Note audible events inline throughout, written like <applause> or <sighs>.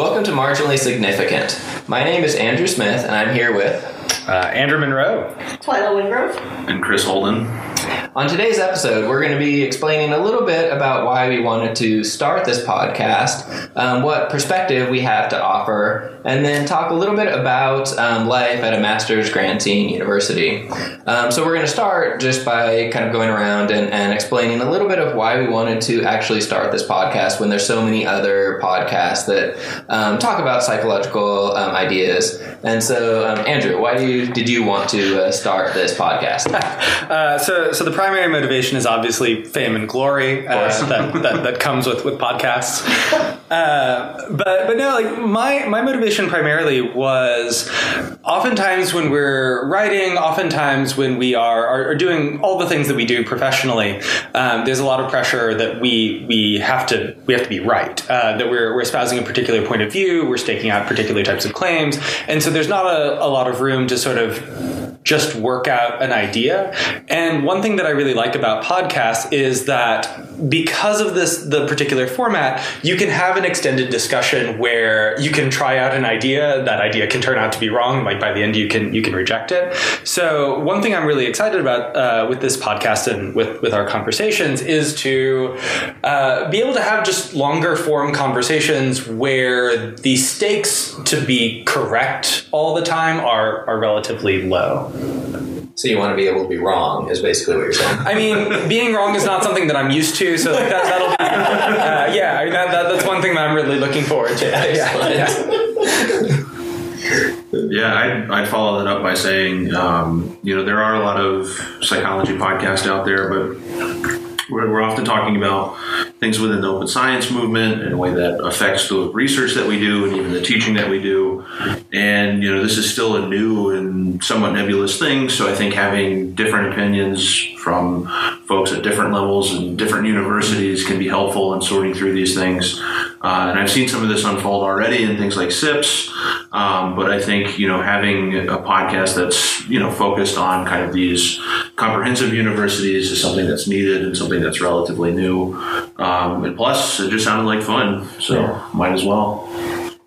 Welcome to Marginally Significant. My name is Andrew Smith, and I'm here with. Uh, Andrew Monroe. Twyla Wingrove. And Chris Holden. On today's episode, we're going to be explaining a little bit about why we wanted to start this podcast, um, what perspective we have to offer, and then talk a little bit about um, life at a master's granting university. Um, so, we're going to start just by kind of going around and, and, explaining a little bit of why we wanted to actually start this podcast when there's so many other podcasts that um, talk about psychological um, ideas. And so, um, Andrew, why do you, did you want to uh, start this podcast? <laughs> uh, so, so the primary motivation is obviously fame and glory uh, that, that, that, comes with, with podcasts. <laughs> Uh, but but no, like my my motivation primarily was oftentimes when we're writing, oftentimes when we are, are, are doing all the things that we do professionally, um, there's a lot of pressure that we we have to we have to be right. Uh, that we're we're espousing a particular point of view, we're staking out particular types of claims, and so there's not a, a lot of room to sort of just work out an idea. And one thing that I really like about podcasts is that because of this the particular format, you can have an extended discussion where you can try out an idea. That idea can turn out to be wrong. Like by the end, you can you can reject it. So one thing I'm really excited about uh, with this podcast and with with our conversations is to uh, be able to have just longer form conversations where the stakes to be correct all the time are are relatively low. So you want to be able to be wrong is basically what you're saying. I mean, being wrong is not something that I'm used to, so like that, that'll be uh, yeah. I mean, that, that, that's one thing that I'm really looking forward to. Yeah, yeah. yeah yeah I'd, I'd, follow that up by saying, um, you know, there are a lot of psychology podcasts out there, but we're, we're often talking about things within the open science movement in a way that affects the research that we do and even the teaching that we do. And, you know, this is still a new and somewhat nebulous thing. So I think having different opinions from folks at different levels and different universities can be helpful in sorting through these things. Uh, and I've seen some of this unfold already in things like SIPS. Um, but I think, you know, having a podcast that's, you know, focused on kind of these comprehensive universities is something that's needed and something that's relatively new. Um, and plus, it just sounded like fun. So yeah. might as well.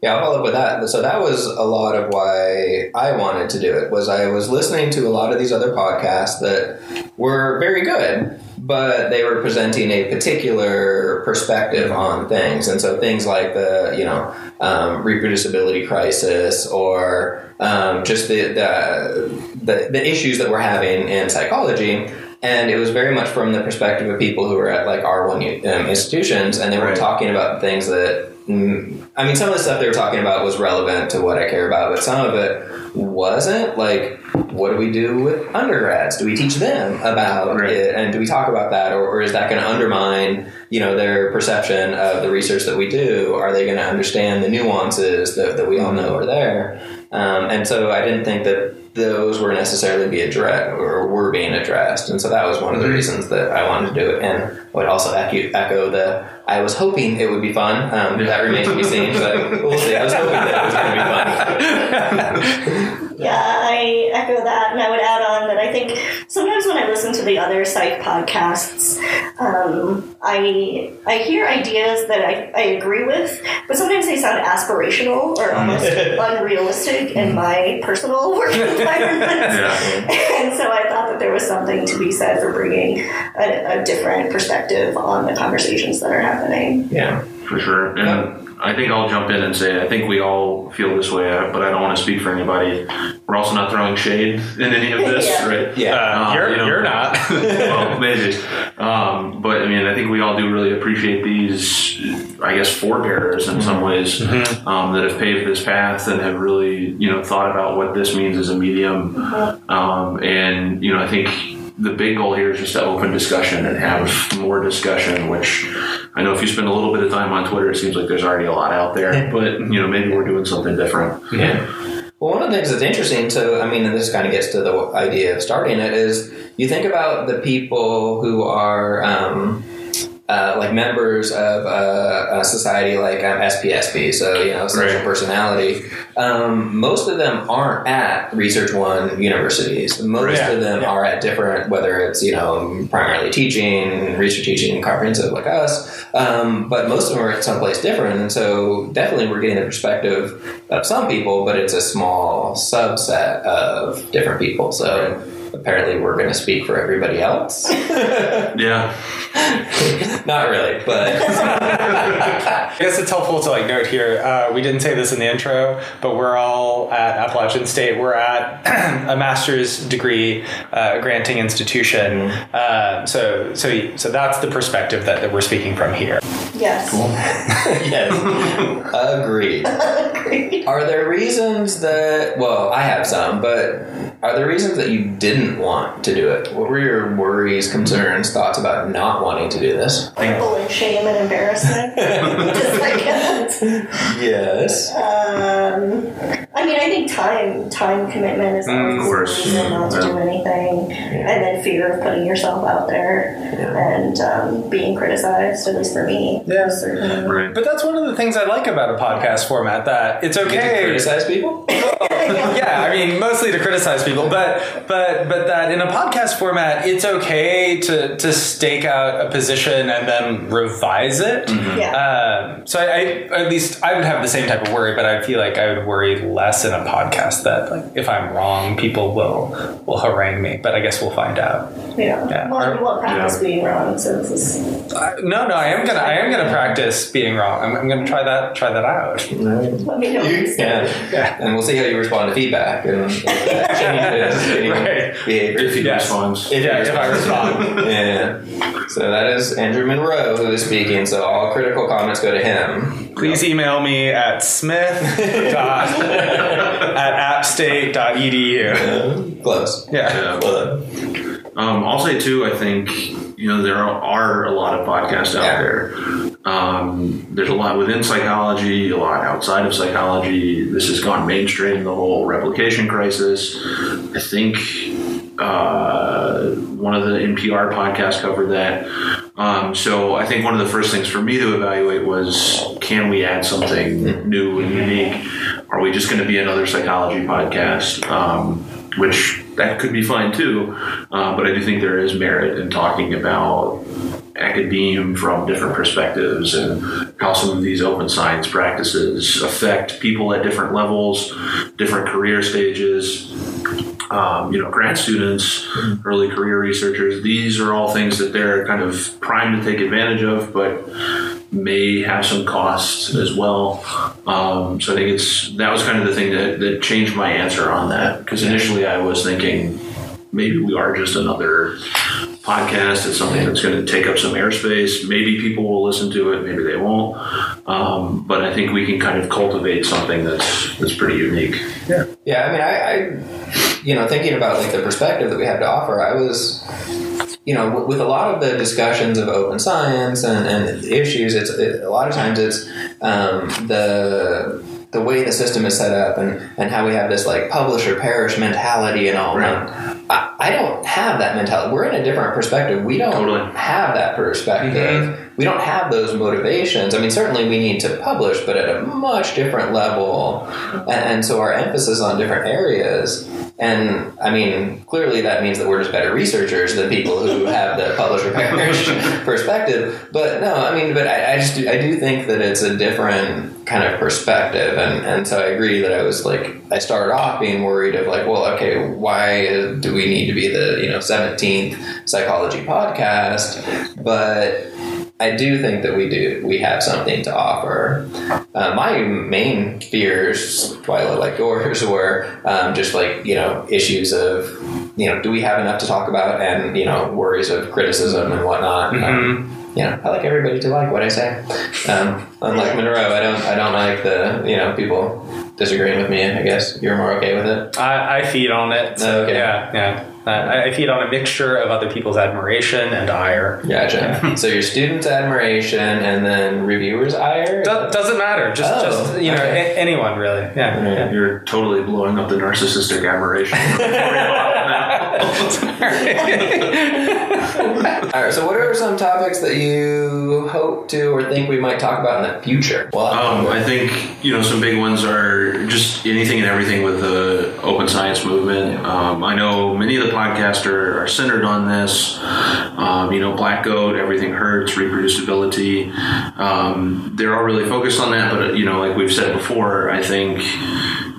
Yeah, I'll follow up with that. So that was a lot of why I wanted to do it. Was I was listening to a lot of these other podcasts that were very good, but they were presenting a particular perspective on things, and so things like the you know um, reproducibility crisis or um, just the, the, the the issues that we're having in psychology and it was very much from the perspective of people who were at like R1 um, institutions, and they were right. talking about things that Mm, I mean, some of the stuff they were talking about was relevant to what I care about, but some of it wasn't. Like, what do we do with undergrads? Do we teach them about right. it, and do we talk about that, or, or is that going to undermine, you know, their perception of the research that we do? Are they going to understand the nuances that, that we all know are there? Um, and so I didn't think that those were necessarily be addressed or were being addressed. And so that was one of the mm-hmm. reasons that I wanted to do it. And I would also echo, echo the I was hoping it would be fun. Um, that remains to be seen, but we'll see. I was hoping that it was going to be fun. <laughs> Yeah, I echo that, and I would add on that I think sometimes when I listen to the other psych podcasts, um, I I hear ideas that I, I agree with, but sometimes they sound aspirational or almost <laughs> unrealistic in my personal work <laughs> environment. And so I thought that there was something to be said for bringing a, a different perspective on the conversations that are happening. Yeah, for sure. And I think I'll jump in and say I think we all feel this way, but I don't want to speak for anybody. We're also not throwing shade in any of <laughs> this, yeah. right? Yeah, um, you're, you know, you're not. <laughs> <laughs> well, maybe. Um, but I mean, I think we all do really appreciate these, I guess, forebearers in mm-hmm. some ways mm-hmm. um, that have paved this path and have really, you know, thought about what this means as a medium. Mm-hmm. Um, and you know, I think the big goal here is just to open discussion and have more discussion, which I know if you spend a little bit of time on Twitter, it seems like there's already a lot out there, but you know, maybe we're doing something different. Yeah. Well, one of the things that's interesting to, I mean, and this kind of gets to the idea of starting it, is you think about the people who are, um, uh, like members of uh, a society like um, SPSP, so you know social Right. personality. Um, most of them aren't at Research One universities. Most Yeah, of them yeah. are at different, whether it's you know primarily teaching, research teaching, comprehensive like us. Um, but most of them are at someplace different, and so definitely we're getting the perspective of some people, but it's a small subset of different people. So apparently, we're going to speak for everybody else. <laughs> Yeah. <laughs> Not really, but <laughs> I guess it's helpful to like note here. Uh, we didn't say this in the intro, but we're all at Appalachian State. We're at <clears throat> a master's degree uh, granting institution. Uh, so, so, so that's the perspective that, that we're speaking from here. Yes. yes, agreed. Agreed. Are there reasons that? Well, I have some, but are there reasons that you didn't want to do it? What were your worries, concerns, thoughts about not wanting to do this? In shame and embarrassment. <laughs> Just like. Yes. Um, I mean, I think time time commitment is always of course. a reason not to do anything, and then fear of putting yourself out there and um, being criticized. At least for me, Yeah. certainly. Right. But that's one of the things I like about a podcast format that it's You get to criticize people. <laughs> yeah, I mean, mostly to criticize people, but but but that in a podcast format, it's okay to to stake out a position and then revise it. Yeah. Um, so I, I, at least I would have the same type of worry, but I feel like I would worry less in a podcast that like if I'm wrong, people will will harangue me. But I guess we'll find out. yeah. Yeah. Well, we won't practice Yeah. being wrong, so this is. Uh, no, no, I am gonna I am gonna practice being wrong. I'm, I'm gonna try that try that out. Let me know. You can. Yeah. And we'll see how you respond to feedback and if <laughs> changes any Right. behavior. If he Yes. responds. If Yeah, if I respond. <laughs> Yeah. So that is Andrew Monroe who is speaking. So all critical comments go to him. Please email me at smith <laughs> dot at appstate.edu. Close. Yeah. Yeah. Well, Um, I'll say too. I think you know there are, are a lot of podcasts out Yeah. there. Um, there's a lot within psychology, a lot outside of psychology. This has gone mainstream. The whole replication crisis. I think uh, one of the NPR podcasts covered that. Um, so I think one of the first things for me to evaluate was can we add something new and unique? Are we just going to be another psychology podcast? Um, which that could be fine too, uh, but I do think there is merit in talking about academia from different perspectives and how some of these open science practices affect people at different levels, different career stages um, you know, grad students, early career researchers. These are all things that they're kind of primed to take advantage of, but may have some costs as well. Um, so I think it's that was kind of the thing that, that changed my answer on that because initially I was thinking maybe we are just another podcast. It's something that's going to take up some airspace. Maybe people will listen to it, maybe they won't. Um, but I think we can kind of cultivate something that's that's pretty unique. Yeah, Yeah. I mean, I, I, you know, thinking about like the perspective that we have to offer, I was, you know, w- with a lot of the discussions of open science and, and issues, it's it, a lot of times it's um, the the way the system is set up and, and how we have this like publish or perish mentality and all. Right. I, I don't have that mentality. We're in a different perspective. We don't Totally. have that perspective. We don't have those motivations. I mean, certainly we need to publish, but at a much different level. And, and so our emphasis on different areas. And I mean, clearly that means that we're just better researchers than people who <laughs> have the publisher <laughs> perspective. But no, I mean, but I, I just do, I do think that it's a different kind of perspective. And, and so I agree that I was like, I started off being worried of like, well, okay, why do we need to be the, you know, 17th psychology podcast? But I do think that we do. We have something to offer. Uh, my main fears, Twyla, like yours, <laughs> were um, just like you know issues of you know do we have enough to talk about, and you know worries of criticism and whatnot. Um, you know, I like everybody to like what I say. Um, unlike Monroe, I don't. I don't like the you know people disagreeing with me. I guess you're more okay with it. I, I feed on it. So Okay. yeah, yeah. I, I feed on a mixture of other people's admiration and ire. Gotcha. <laughs> so your students' admiration and then reviewers' ire. Do- doesn't matter. Just, Oh, just you know, okay. a- anyone really. Yeah. Yeah. yeah. You're totally blowing up the narcissistic admiration. <laughs> <laughs> All right. So, what are some topics that you hope to or think we might talk about in the future? Well, Um, I think you know some big ones are just anything and everything with the open science movement. Um, I know many of the podcasts are, are centered on this. Um, you know, Black Goat, Everything Hertz, ReproducibiliTea. Um, they're all really focused on that, but you know, like we've said before, I think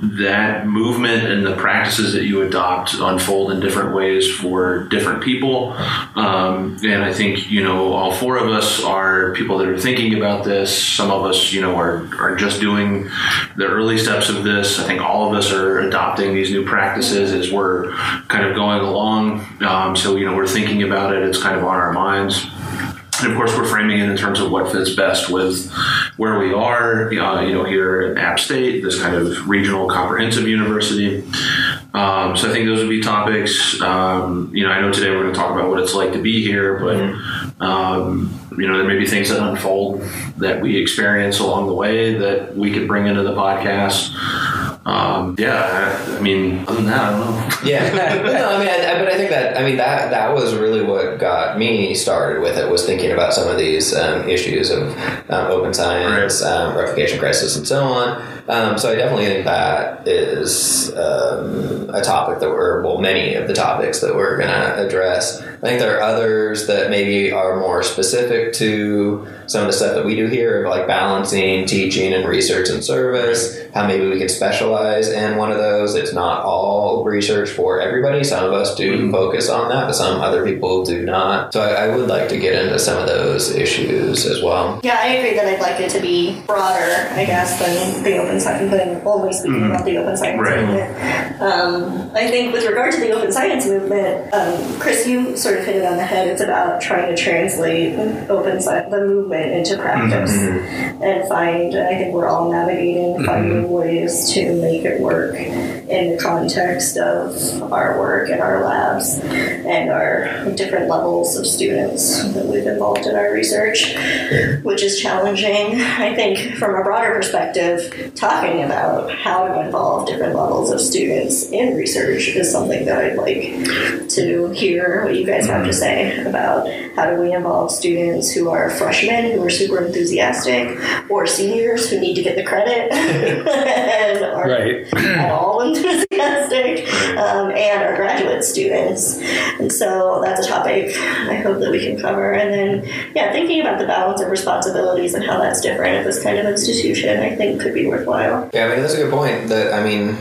that movement and the practices that you adopt unfold in different ways for different people. Um, and I think, you know, all four of us are people that are thinking about this. Some of us, you know, are, are just doing the early steps of this. I think all of us are adopting these new practices as we're kind of going along. Um, so, you know, we're thinking about it, it's kind of on our minds. And of course, we're framing it in terms of what fits best with where we are, uh, you know, here at App State, this kind of regional comprehensive university. Um, so I think those would be topics. Um, you know, I know today we're going to talk about what it's like to be here, but um, you know, there may be things that unfold that we experience along the way that we could bring into the podcast. Um, yeah, I, I mean, other than that, I don't know. <laughs> Yeah, no, I mean, I, I- but I think that I mean that that was really what got me started with it was thinking about some of these um, issues of um, open science, um, replication crisis, and so on. Um, so I definitely think that is um, a topic that we're well, many of the topics that we're going to address. I think there are others that maybe are more specific to some of the stuff that we do here, of like balancing teaching and research and service. How maybe we can specialize in one of those. It's not all research for everybody. Some of us do focus on that, but some other people do not. So I, I would like to get into some of those issues as well. Yeah, I agree that I'd like it to be broader, I guess, than the open science, than only speaking about the open science Right. movement. Um, I think with regard to the open science movement, um, Chris, you sort of hit it on the head. It's about trying to translate open science, the movement into mm-hmm, practice mm-hmm. and find, I think we're all navigating, finding mm-hmm. ways to make it work in the context of our work and our labs and our different levels of students that we've involved in our research which is challenging. I think from a broader perspective, talking about how to involve different levels of students in research is something that I'd like to hear what you guys have to say about how do we involve students who are freshmen who are super enthusiastic or seniors who need to get the credit <laughs> and are Right. at all enthusiastic um, and our graduate students. And so that's a topic I hope that we can cover. And then, yeah, thinking about the balance of responsibilities and how that's different at this kind of institution, I think could be worthwhile. Yeah, I mean that's a good point. That I mean,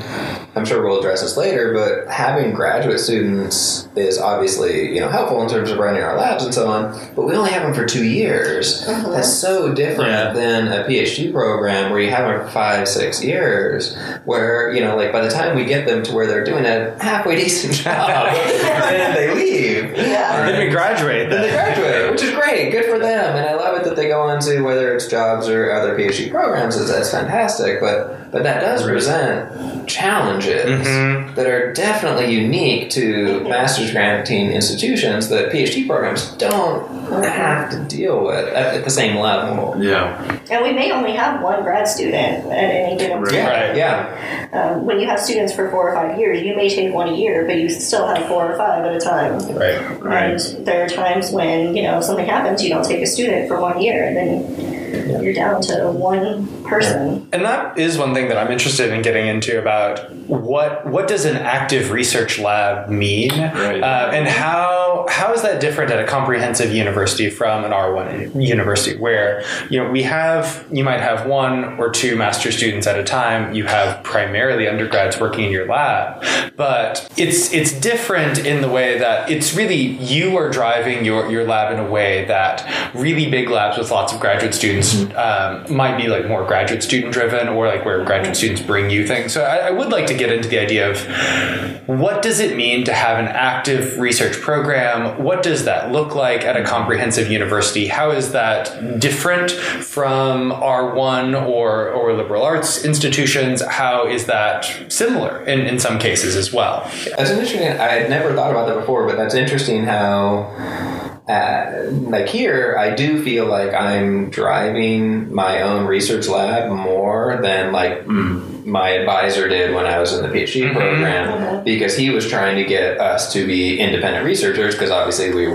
I'm sure we'll address this later, but having graduate students is obviously you know helpful in terms of running our labs and so on. But we only have them for two years. Mm-hmm. That's so different Yeah. than a PhD program where you have them for five, six years. Where you know, like by the time we get them to where they're doing a halfway decent <laughs> job, then they leave. Yeah. Then we graduate. Then they graduate, which is great. Good for them, and I love it that they go on to whether it's jobs or other PhD programs. Is that's fantastic, but but that does present challenges Mhm. that are definitely unique to master's granting institutions that PhD programs don't have to deal with at, at the same level. Yeah. And we may only have one grad student at any given Right. Yeah, Right. yeah, Um, when you have students for four or five years, you may take one a year, but you still have four or five at a time. Right. Right. And there are times when, you know, something happens, you don't take a student for one year, and then you're down to one person. And that is one thing that I'm interested in getting into about what what does an active research lab mean, Right. uh, and how how is that different at a comprehensive university from an R1 university, where you know we have you might have one or two master students at a time. You have primarily undergrads working in your lab, but it's it's different in the way that it's really you are driving your your lab in a way that really big labs with lots of graduate students um, might be like more graduate student driven or like where graduate students bring you things. So I, I would like to get into the idea of what does it mean to have an active research program? What does that look like at a comprehensive university? How is that different from R1 or, or liberal arts institutions? How is that similar in, in some cases as well? That's interesting. I had never thought about that before, but that's interesting how. Uh, like here, I do feel like I'm driving my own research lab more than like my advisor did when I was in the PhD Mm-hmm. program because he was trying to get us to be independent researchers because obviously we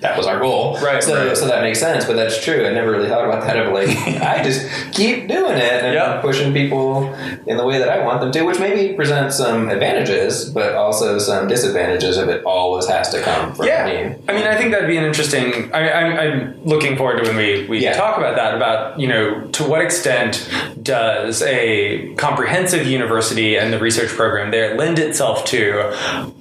that was our goal. Right, So right. so that makes sense, but that's true. I never really thought about that of like <laughs> I just keep doing it and Yeah. pushing people in the way that I want them to, which maybe presents some advantages, but also some disadvantages if it always has to come from Yeah, me. I mean, I think that'd be an interesting. I, I'm, I'm looking forward to when we, we Yeah. talk about that. About you know, to what extent does a comprehensive university and the research program there lend itself to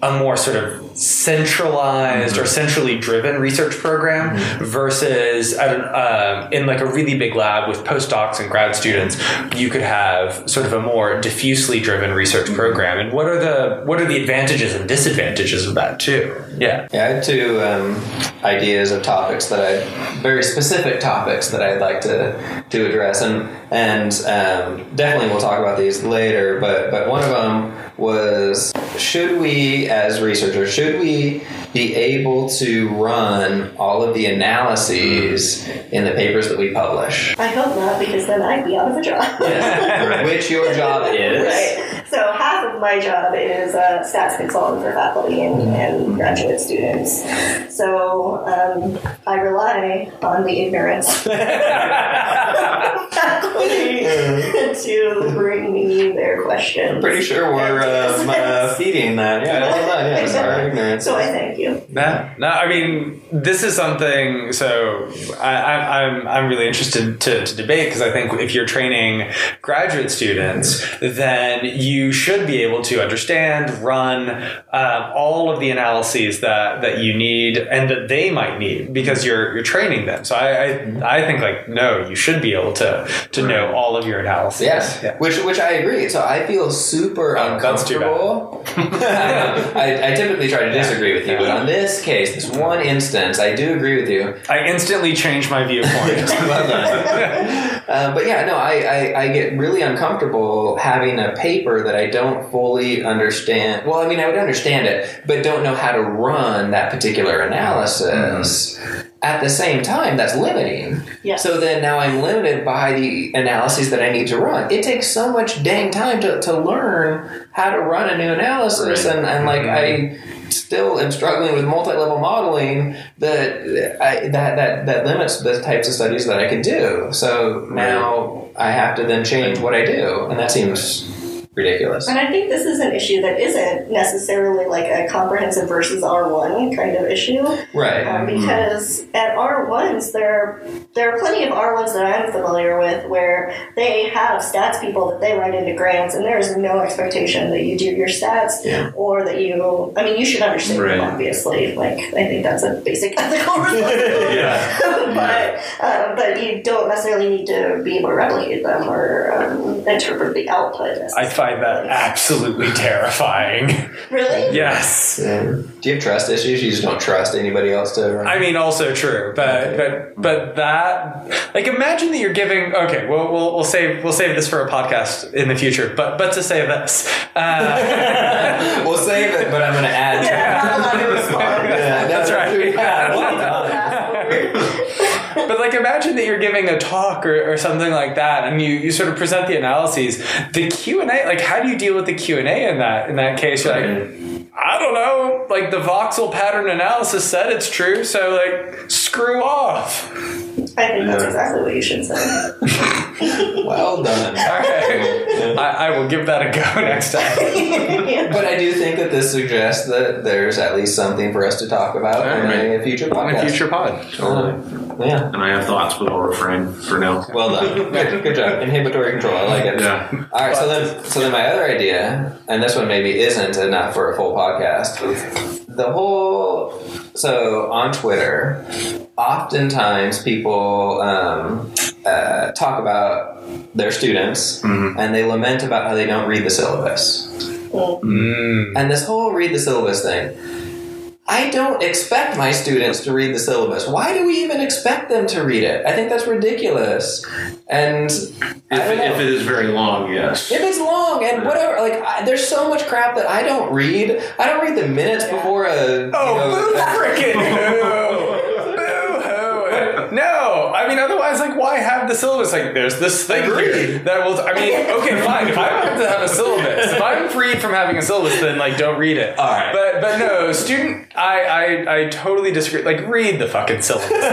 a more sort of centralized or centrally driven research program versus at an, um, in like a really big lab with postdocs and grad students, you could have sort of a more diffusely driven research program. And what are the what are the advantages and disadvantages of that too? Yeah. Yeah, I had two um, ideas of topics that I, very specific topics that I'd like to to address, and and um, definitely we'll talk about these later. But but one of them was should we as researchers should we be able to run all of the analyses in the papers that we publish? I hope not, because then I'd be out of a job. Which your job is. <laughs> Right. So half of my job is a stats consultant for faculty and, and graduate students. So um, I rely on the ignorance of faculty to bring me their questions. I'm pretty sure we're um, <laughs> uh, feeding that. Yeah, well done. Yes, our ignorance. So I thank you. No, no. I mean, this is something. So I, I, I'm I'm really interested to, to debate because I think if you're training graduate students, then you should be able to understand, run um, all of the analyses that that you need and that they might need because you're you're training them. So I I, I think like no, you should be able to to know all of your analyses. Yes, Yeah. which which I agree. So I feel super Oh, that's too bad. uncomfortable. <laughs> I, I typically try to disagree with you, but on this case, this one instance, I do agree with you. I instantly change my viewpoint. <laughs> Uh, <laughs> but yeah, no, I, I, I get really uncomfortable having a paper that I don't fully understand. Well, I mean, I would understand it, but don't know how to run that particular analysis. Mm-hmm. At the same time, that's limiting. Yes. So then now I'm limited by the analyses that I need to run. It takes so much dang time to, to learn how to run a new analysis, Right. and, and like mm-hmm. I still am struggling with multi-level modeling that I, that that that limits the types of studies that I can do. So now I have to then change what I do, and that seems ridiculous. And I think this is an issue that isn't necessarily like a comprehensive versus R1 kind of issue. Right. Um, because at R1s, there there are plenty of R1s that I'm familiar with where they have stats people that they write into grants, and there is no expectation that you do your stats Yeah. or that you. I mean, you should understand Right. them, obviously. Like I think that's a basic <laughs> ethical <laughs> responsibility. Yeah. but um, but you don't necessarily need to be able to replicate them or um, interpret the output. I find that absolutely terrifying. really. Yes. Yeah. Do you have trust issues? You just don't trust anybody else to run? I mean, also true, but but but that like imagine that you're giving. Okay, we'll we'll, we'll save we'll save this for a podcast in the future. But but to say this, uh, <laughs> we'll save it, but I'm going to add. to it. Not allowed to respond. Yeah, that's right. Yeah, well done. but like imagine that you're giving a talk or, or something like that, and you, you sort of present the analyses. The Q and A, like how do you deal with the Q and A in that in that case? You're like. I don't know. Like the voxel pattern analysis said it's true, so like screw off. I think that's exactly what you should say. <laughs> Well done. All right. I, I will give that a go next time. <laughs> But I do think that this suggests that there's at least something for us to talk about in Alright. a future On podcast. a future pod. Uh, yeah. And I have thoughts, but I'll refrain for now. Well done. Good, good job. Inhibitory control. I like it. Yeah. All right. So then, so then my other idea, and this one maybe isn't enough for a full podcast. The whole so on Twitter, oftentimes people um, uh, talk about their students and they lament about how they don't read the syllabus. Mm. And this whole read the syllabus thing, I don't expect my students to read the syllabus. Why do we even expect them to read it? I think that's ridiculous. And If, if it is very long, yes. If it's long and whatever, like I, there's so much crap that I don't read. I don't read the minutes before a. you Oh, know, boo a- frickin' <laughs> hoo! Boo! No, I mean, otherwise, like, why have the syllabus? Like, there's this thing here that will. I mean, okay, fine. If I don't have to have a syllabus, if I'm freed from having a syllabus, then like, don't read it. All right. But but no, student, I I, I totally disagree. Like, read the fucking syllabus. <laughs> Isn't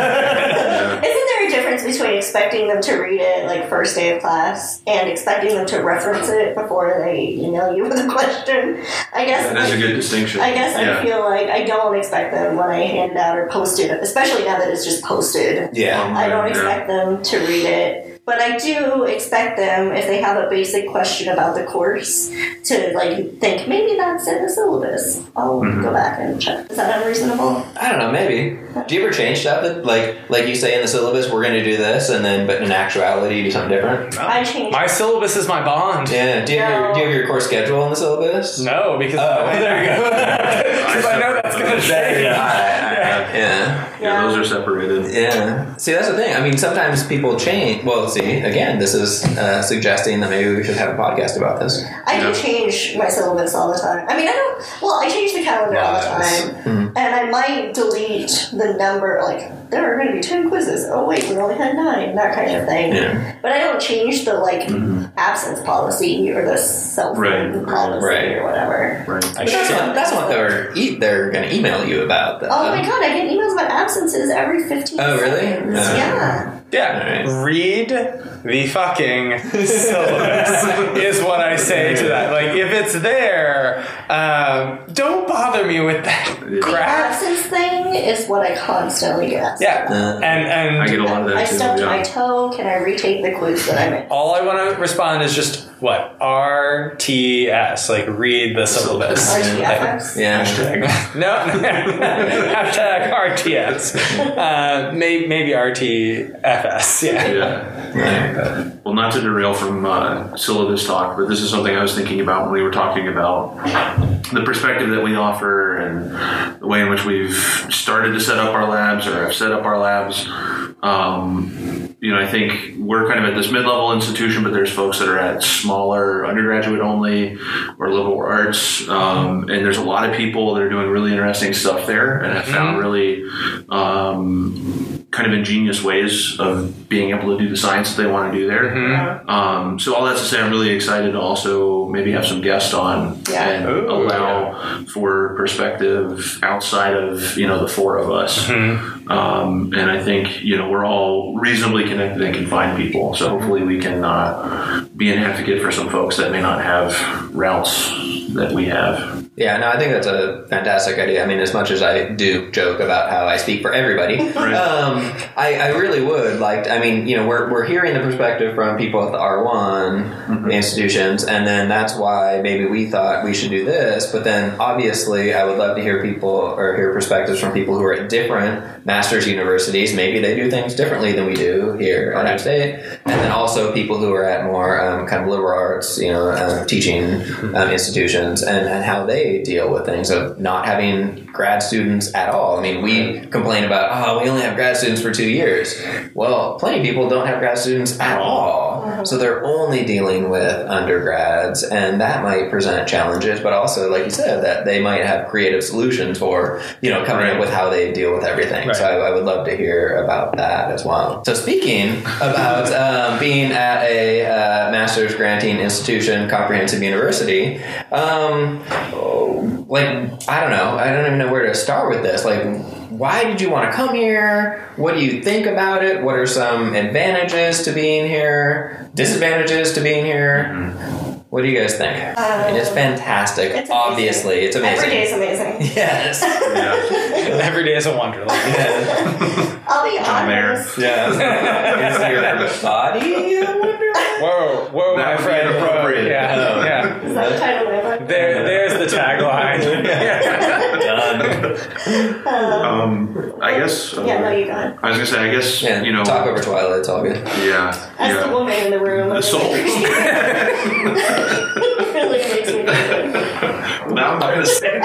there a difference between expecting them to read it like first day of class and expecting them to reference it before they email you with a question? I guess That's a I- good distinction. I guess yeah. I feel like I don't expect them when I hand it out or post it, especially now that it's just posted. Yeah. I don't Yeah. expect them to read it. But I do expect them, if they have a basic question about the course, to like think maybe that's in the syllabus. I'll Mm-hmm. go back and check. Is that unreasonable? I don't know, maybe. Do you ever change stuff that, like, like you say in the syllabus, we're going to do this, and then, but in actuality, you do something different? I changed. My syllabus is my bond. Yeah. Do you, have your, do you have your course schedule in the syllabus? No, because Oh. there you go. Because <laughs> I know that's gonna change. Yeah. Yeah. Yeah, those are separated. Yeah. See, that's the thing. I mean, sometimes people change. Well, see, again, this is uh, suggesting that maybe we should have a podcast about this. I do change my syllabus all the time. I mean, I don't. Well, I change the calendar all the Nice. time, and I might delete the number. Like there are going to be ten quizzes. Oh wait, we only had nine. That kind of thing. Yeah. But I don't change the like mm-hmm. absence policy or the cell phone Right, right, policy right. or whatever. Right. But that's what that's what they're e- they're going to email you about. Oh though. Oh my god, I get emails about absences every fifteen. Oh, really? seconds. No. Yeah. Yeah, Alright. read the fucking syllabus is what I say to that. Like, if it's there, um, don't bother me with that The crap. absence thing is what I constantly get. asked Yeah, Uh, and and I get a lot of that I too. stubbed yeah. my toe. Can I retake the quiz that I'm all I want to respond is just what RTS, like read the syllabus. RTFS? yeah. <laughs> No, <laughs> hashtag RTS. Uh, may, maybe RTFS. Yeah. Yeah. Well, not to derail from uh, syllabus talk, but this is something I was thinking about when we were talking about the perspective that we offer and the way in which we've started to set up our labs or have set up our labs. Um, you know, I think we're kind of at this mid-level institution, but there's folks that are at smaller undergraduate only or liberal arts, um, and there's a lot of people that are doing really interesting stuff there, and have found really um, kind of ingenious ways of being able to do the science that they want to do there. Um, so all that to say, I'm really excited to also maybe have some guests on Yeah. and Ooh, allow for perspective outside of you know the four of us. Um, and I think you know we're all reasonably connected and can find people. So hopefully we can uh, be an advocate for some folks that may not have routes that we have. Yeah, no, I think that's a fantastic idea. I mean, as much as I do joke about how I speak for everybody, <laughs> um, I, I really would like. I mean, you know, we're, we're hearing the perspective from people at the R one institutions, and then that's why maybe we thought we should do this. But then, obviously, I would love to hear people or hear perspectives from people who are at different masters universities. Maybe they do things differently than we do here at App State, and then also people who are at more um, kind of liberal arts, you know, uh, teaching um, institutions, and, and how they deal with things of not having grad students at all. I mean, we complain about, oh, we only have grad students for two years. Well, plenty of people don't have grad students at all. So they're only dealing with undergrads, and that might present challenges, but also, like you said, that they might have creative solutions for, you know, coming up with how they deal with everything. So I, I would love to hear about that as well. So speaking about <laughs> um, being at a uh, master's granting institution, comprehensive university, um, like I don't know, I don't even know where to start with this. Like, why did you want to come here? What do you think about it? What are some advantages to being here? Disadvantages to being here? Mm-hmm. What do you guys think? I mean, it's fantastic. It's amazing. Obviously, it's amazing. Every day is amazing. <laughs> Yes. Yeah. Every day is a wonderland. <laughs> yeah. <laughs> I'll be Mayor. honest. Yeah. Is your body? I wonder. Whoa, whoa, That my would friend. Whoa. inappropriate. Yeah, Oh. yeah. Is that the title of? There, there's the tagline. Done. Um, I guess. Uh, Yeah, no, you got it. I was gonna say. I guess Yeah. you know. talk over Twyla. It's all good. Yeah. As yeah. the woman in the room, I The soul. Really appreciate it. It really makes me feel. Now I'm not gonna say it.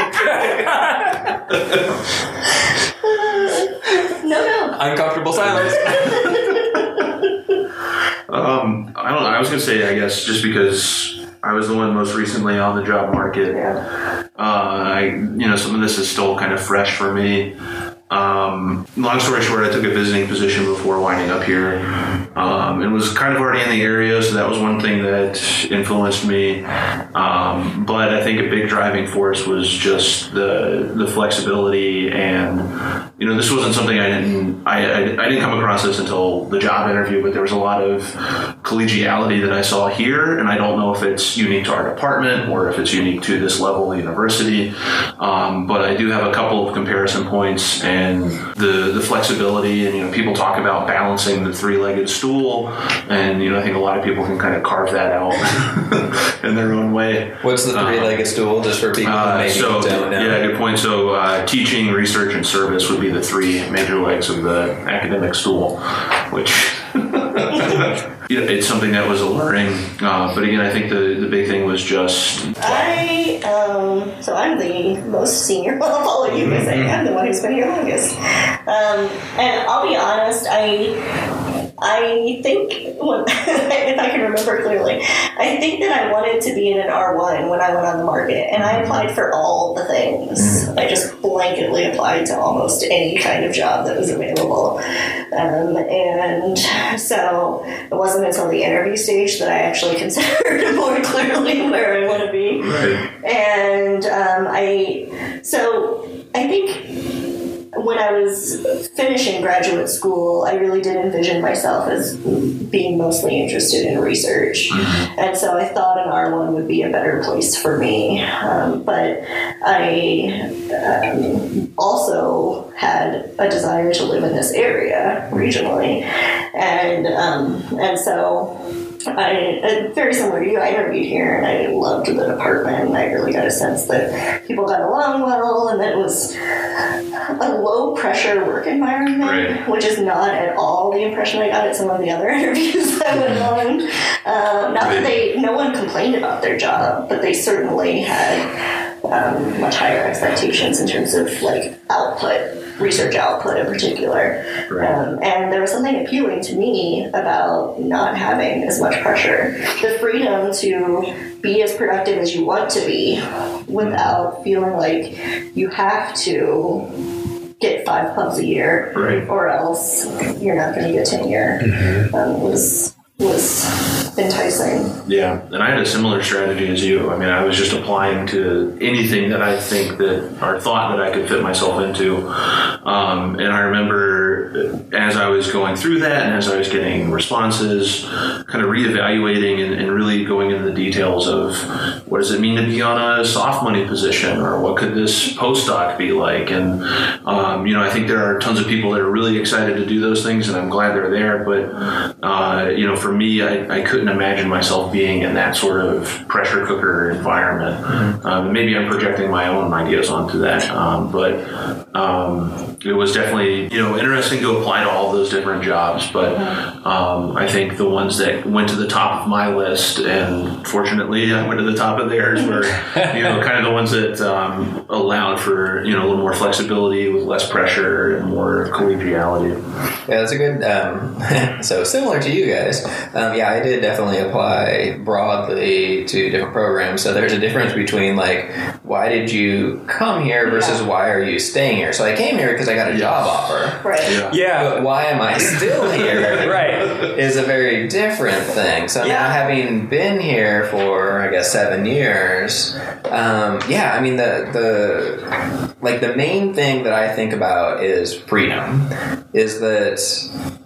No, no. Uncomfortable silence. Um, I don't know. I was gonna say. I guess just because I was the one most recently on the job market. Yeah. Uh, I, you know, some of this is still kind of fresh for me. Um, long story short, I took a visiting position before winding up here, um, and was kind of already in the area, so that was one thing that influenced me. Um, but I think a big driving force was just the the flexibility, and you know, this wasn't something I didn't I, I, I didn't come across this until the job interview, but there was a lot of collegiality that I saw here, and I don't know if it's unique to our department or if it's unique to this level of university. Um, but I do have a couple of comparison points and the the flexibility, and you know, people talk about balancing the three legged stool, and you know, I think a lot of people can kind of carve that out <laughs> in their own way. What's the three-legged stool? Just for people who Uh, maybe so don't know. yeah, good point. So uh, teaching, research, and service would be the three major legs of the academic stool, which <laughs> you know, it's something that was alluring. Uh, but again, I think the the big thing was just I um so I'm the most senior of all of you because I am the one who's been here longest. Um, and I'll be honest, I I think when, <laughs> if I can remember clearly, I think that I wanted to be in an R one when I went on the market, and I applied for all the things. I just blanketly applied to almost any kind of job that was available, um, and so it wasn't until the interview stage that I actually <laughs> considered <laughs> more clearly where I want to be. Right. And um, I, so I think when I was finishing graduate school, I really did envision myself as being mostly interested in research. And so I thought an R1 would be a better place for me. Um, but I um, also had a desire to live in this area regionally. And, um, and so I, uh, very similar to you, I interviewed here and I loved the department. And I really got a sense that people got along well and that it was a low pressure work environment, Right. which is not at all the impression I got at some of the other <laughs> interviews that went on. Um, not that they, no one complained about their job, but they certainly had um, much higher expectations in terms of like output, research output in particular. Right. Um, and there was something appealing to me about not having as much pressure. The freedom to be as productive as you want to be without feeling like you have to get five pubs a year Right. or else you're not going to get tenure um, was was enticing. Yeah, and I had a similar strategy as you. I mean, I was just applying to anything that I think that or thought that I could fit myself into. Um, and I remember as I was going through that and as I was getting responses, kind of reevaluating and, and really going into the details of what does it mean to be on a soft money position or what could this postdoc be like. And, um, you know, I think there are tons of people that are really excited to do those things and I'm glad they're there. But, uh, you know, for me, I, I couldn't imagine myself being in that sort of pressure cooker environment. Um, maybe I'm projecting my own ideas onto that. Um, but um, it was definitely, you know, interesting to apply to all those different jobs. But um, I think the ones that went to the top of my list, and fortunately I went to the top of theirs, were, <laughs> you know, kind of the ones that um, allowed for, you know, a little more flexibility with less pressure and more collegiality. Yeah, that's a good. Um, <laughs> so similar to you guys, um, yeah, I did definitely apply broadly to different programs. So there's a difference between like, why did you come here versus why are you staying here? So I came here because I got a job offer. Right. Yeah. But why am I still here? <laughs> Right. Is a very different thing. So Yeah. now, having been here for I guess seven years, um, yeah, I mean the the like the main thing that I think about is freedom. Is that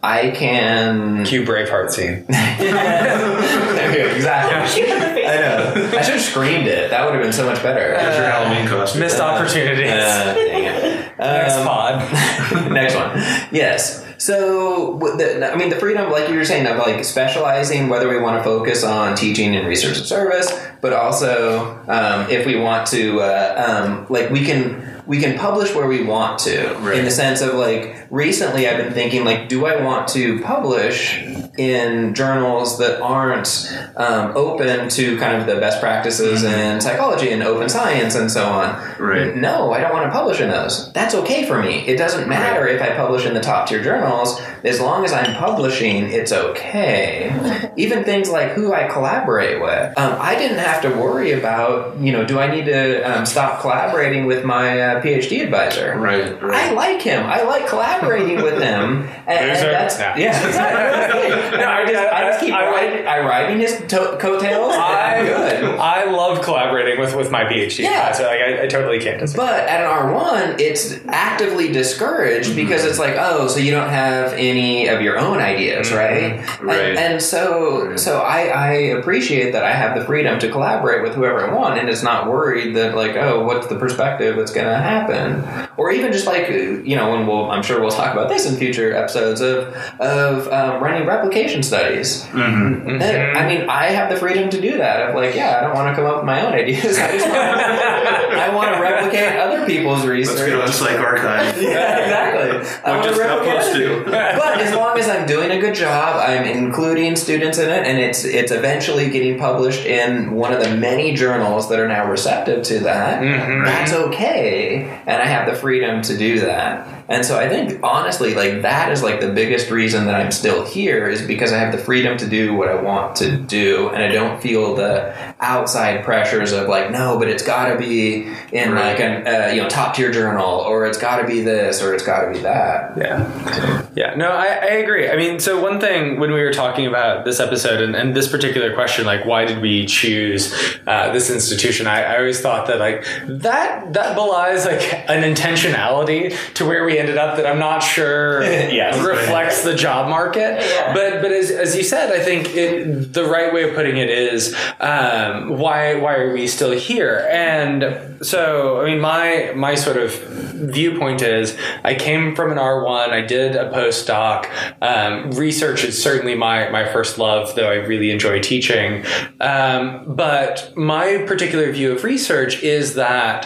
I can Cue Braveheart scene. <laughs> There we go, exactly. <laughs> You have the face. I know. I should have screamed it. That would have been so much better. That's your Halloween costume. Missed opportunities. Uh, dang it. Next Um, pod. <laughs> Next one. Yes. So, the, I mean, the freedom, like you were saying, of like specializing, whether we want to focus on teaching and research and service, but also um, if we want to, uh, um, like, we can we can publish where we want to. Right. In the sense of like, recently I've been thinking, like, do I want to publish in journals that aren't um, open to kind of the best practices in psychology and open science and so on? Right. No, I don't want to publish in those. That's okay for me. It doesn't matter if I publish in the top tier journals. As long as I'm publishing, it's okay. <laughs> Even things like who I collaborate with. Um, I didn't have to worry about, you know, do I need to um, stop collaborating with my uh, PhD advisor. Right, right. I like him. I like collaborating with him. <laughs> And, and There's a- that's, yeah. yeah, <laughs> exactly. no, I just, I just keep I- I- riding, I riding his to- coattails. and I'm good. I love collaborating with, with my PhD. Yeah. So like, I, I totally can't disagree. But at an R1, it's actively discouraged mm-hmm. because it's like, oh, so you don't have any of your own ideas, right? Right. And, and so, so I, I appreciate that I have the freedom to collaborate with whoever I want, and it's not worried that like, oh, what's the perspective that's going to happen, or even just like, you know, when we'll, I'm sure we'll talk about this in future episodes of of um, running replication studies. Mm-hmm. That- I mean, I have the freedom to do that. Of like, yeah, I don't want to come up with my own ideas. I just want <laughs> I want to replicate other people's research. Let's go to the PsyArXiv. <laughs> Yeah, exactly. I want just to replicate to. But as long as I'm doing a good job, I'm including students in it, and it's it's eventually getting published in one of the many journals that are now receptive to that. That's okay, and I have the freedom to do that. And so I think honestly, like that is like the biggest reason that I'm still here is because I have the freedom to do what I want to do, and I don't feel the outside pressures of like, no, but it's got to be in Right. like a uh, you know top tier journal, or it's got to be this, or it's got to be that. Yeah. Yeah. No, I, I agree. I mean, so one thing when we were talking about this episode and, and this particular question, like why did we choose uh, this institution? I, I always thought that like that that belies like an intentionality to where we ended up that I'm not sure <laughs> Yes. <laughs> reflects the job market. Yeah. But but as, as you said, I think it, the right way of putting it is um, why why are we still here? And so I mean my my sort of viewpoint is I came from an R1. I did a postdoc. Um, research is certainly my my first love, though I really enjoy teaching. Um, but my particular view of research is that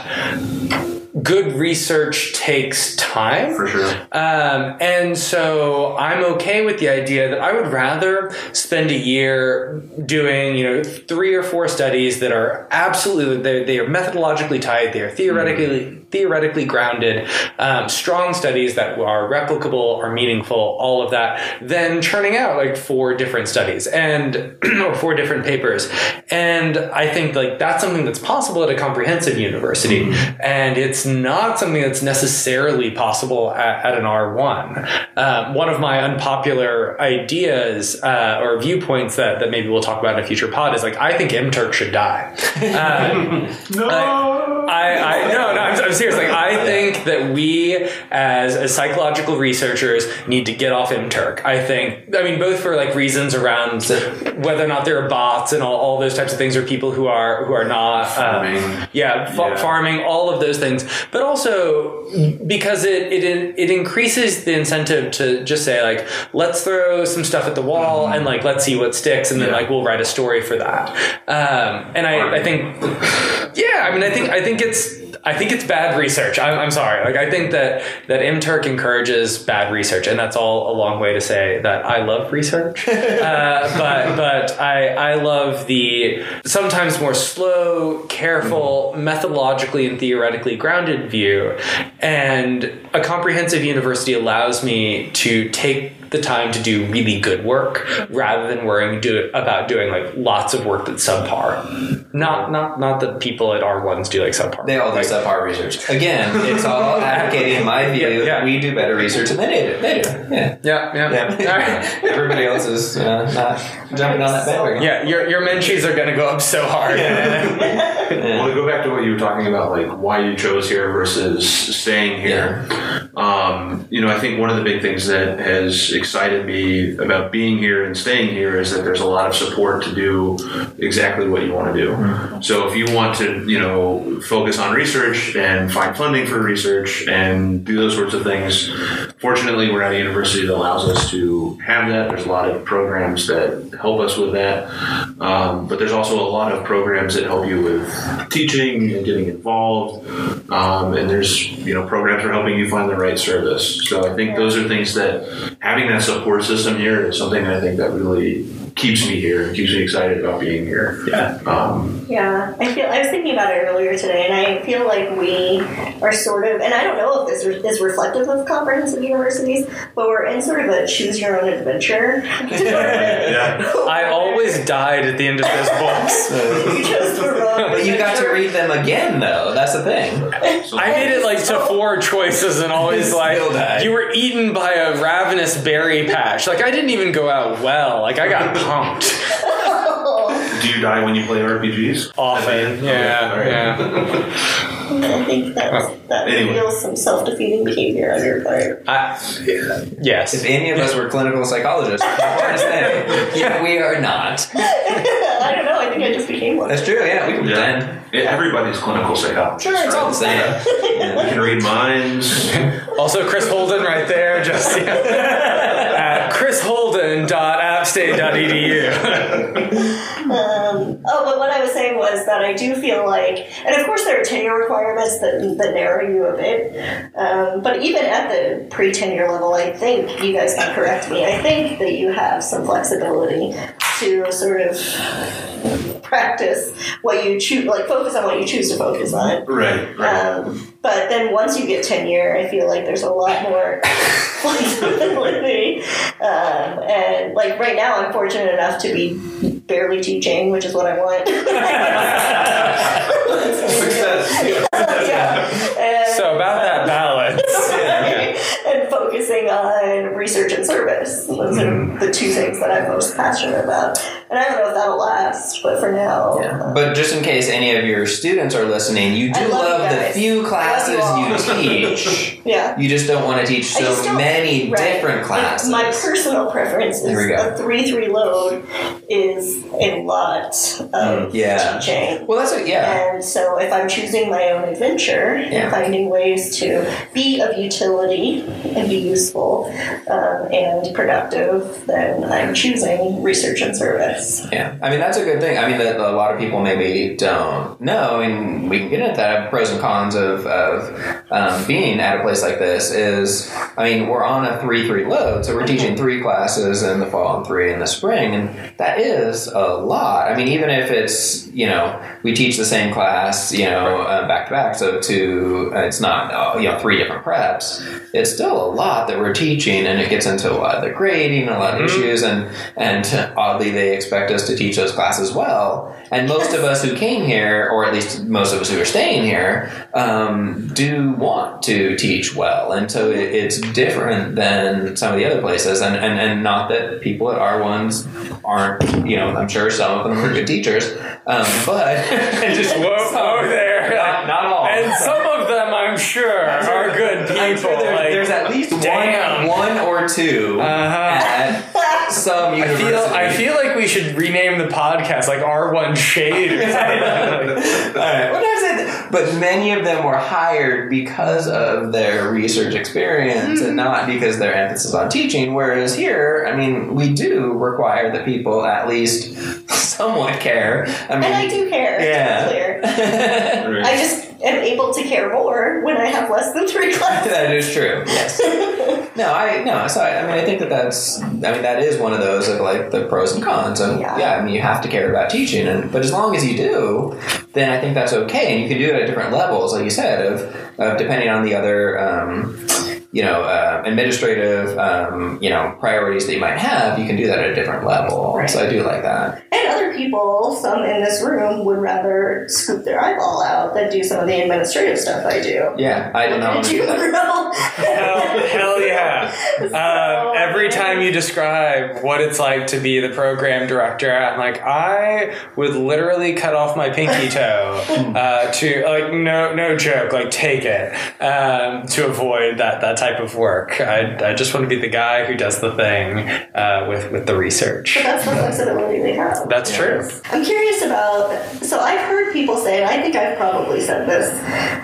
good research takes time. For sure. Um, and so I'm okay with the idea that I would rather spend a year doing, you know, three or four studies that are absolutely they, they are methodologically tight, they are theoretically theoretically grounded, um, strong studies that are replicable, are meaningful, all of that, than churning out like four different studies and <clears throat> or four different papers. And I think like that's something that's possible at a comprehensive university, and it's not something that's necessarily possible at, at an R1. Um, one of my unpopular ideas uh, or viewpoints that, that maybe we'll talk about in a future pod is like I think MTurk should die. Uh, <laughs> No. I, I no, no, I'm, I'm serious. Like, I think that we, as, as psychological researchers, need to get off MTurk. I think, I mean, both for like reasons around whether or not there are bots and all, all those types of things, or people who are who are not, uh, Farming. yeah, fa- Yeah. farming, all of those things, but also because it it it increases the incentive to just say like, let's throw some stuff at the wall and like let's see what sticks, and then Yeah. like we'll write a story for that. Um, and I, I think yeah, I mean, I think I think it's I think it's bad research. I'm, I'm sorry. Like I think that that MTurk encourages bad research, and that's all a long way to say that I love research. <laughs> uh, but but I I love the sometimes more slow, careful, methodologically and theoretically grounded view, and a comprehensive university allows me to take the time to do really good work rather than worrying do, about doing like lots of work that's subpar. Not not not that people at R ones do like subpar. They all do like, subpar research. Again, it's all <laughs> advocating, in my view, Yeah, yeah. we do better research than they do. They do. Yeah. Yeah, yeah, Yeah. All right. <laughs> Everybody else is uh, not jumping on that bandwagon. Yeah, your your menchies are gonna go up so hard. <laughs> Well, to go back to what you were talking about, like why you chose here versus staying here. Um, you know, I think one of the big things that has excited me about being here and staying here is that there's a lot of support to do exactly what you want to do. So if you want to, you know, focus on research and find funding for research and do those sorts of things, fortunately, we're at a university that allows us to have that. There's a lot of programs that help us with that. Um, but there's also a lot of programs that help you with teaching and getting involved. Um, and there's, you know, programs for helping you find the right service. So I think those are things that having that support system here is something I think that really keeps me here and keeps me excited about being here. Yeah. Um, Yeah, I feel. I was thinking about it earlier today, and I feel like we are sort of, and I don't know if this is reflective of comprehensive universities, but we're in sort of a choose your own adventure. <laughs> yeah. I always died at the end of those books. <laughs> you chose the wrong. But you got to read them again, though. That's the thing. So, I made it like to four choices and always <laughs> like you were eaten by a ravenous berry patch. Like I didn't even go out well. Like I got pumped <laughs> do you die when you play RPGs? often. Yeah, All right. yeah. I think that's, that Anyway. reveals some self-defeating behavior on your part. I, yes. If any of us were clinical psychologists. <laughs> Yeah, we are not. <laughs> I don't know. I think I just became one. That's true. Yeah, we can Yeah. pretend. Yeah, Everybody's clinical psychologist. Sure, it's all the right? same. We can read minds. Also, Chris Holden right there, just yeah. at chrisholden.appstate.edu. <laughs> Um, oh, but what I was saying was that I do feel like, and of course there are tenure requirements that, that narrow you a bit, um, but even at the pre tenure level, I think, you guys can correct me, I think that you have some flexibility to sort of practice what you choose, like focus on what you choose to focus on. right, right. Um, but then once you get tenure, I feel like there's a lot more <laughs> flexibility. Um, and like right now, I'm fortunate enough to be barely teaching, which is what I want. <laughs> Success. yeah. <laughs> And, So about that balance. and focusing on research and service. Those are the two things that I'm most passionate about. And I don't know if that'll last, but for now, Yeah. But just in case any of your students are listening, you do I love love, you the few classes I love you <laughs> teach. yeah. You just don't want to teach so many right. different Like, classes. My personal preference is There we go. a three three load is a lot of Mm, yeah. teaching. well, that's it. Yeah. And so, if I'm choosing my own adventure Yeah. and finding ways to be of utility and be useful um, and productive, then I'm choosing research and service. Yeah, I mean that's a good thing. I mean that a lot of people maybe don't know, and we can get into that pros and cons of, of um, being at a place like this. Is I mean we're on a three three load, so we're teaching three classes in the fall and three in the spring, and that is a lot. I mean even if it's you know we teach the same class you know uh, back to back, so to uh, it's not uh, you know three different preps. It's still a lot that we're teaching, and it gets into a lot of the grading, a lot of issues, and and oddly they expect us to teach those classes well. And most of us who came here, or at least most of us who are staying here, um, do want to teach well, and so it, it's different than some of the other places. And, and and not that people at R ones aren't, you know, I'm sure some of them are good teachers, um, but <laughs> Just whoa, whoa <laughs> there. not, not all. And some of them, I'm sure, are good people. I'm sure there- like, there's at least damn. one, one or two Uh-huh. at some I feel, I feel like we should rename the podcast like R1 Shade or something. <laughs> All right. Well, that's it. But many of them were hired because of their research experience and not because their emphasis on teaching. Whereas here, I mean, we do require that people at least <laughs> somewhat care. I mean, And I do care, Yeah. to be clear. <laughs> I just am able to care more when I have less than three <laughs> classes. that is true. Yes. <laughs> no, I no. So I, I mean, I think that that's. I mean, that is one of those of like the pros and cons. And Yeah. yeah, I mean, you have to care about teaching, and but as long as you do, then I think that's okay, and you can do it at different levels, like you said, of of depending on the other. Um, you know, uh, administrative, um, you know, priorities that you might have, you can do that at a different level. Right. So I do like that. And other people, some in this room, would rather scoop their eyeball out than do some of the administrative stuff I do. Yeah, I don't want <laughs> to do that. hell, hell yeah. <laughs> So, Um, every time you describe what it's like to be the program director, I'm like, I would literally cut off my pinky toe <laughs> uh, to like no no joke, like take it um, to avoid that that type of work. I, I just want to be the guy who does the thing uh, with with the research. But that's the flexibility they have. That's true. I'm curious about. So I've heard people say, and I think I've probably said this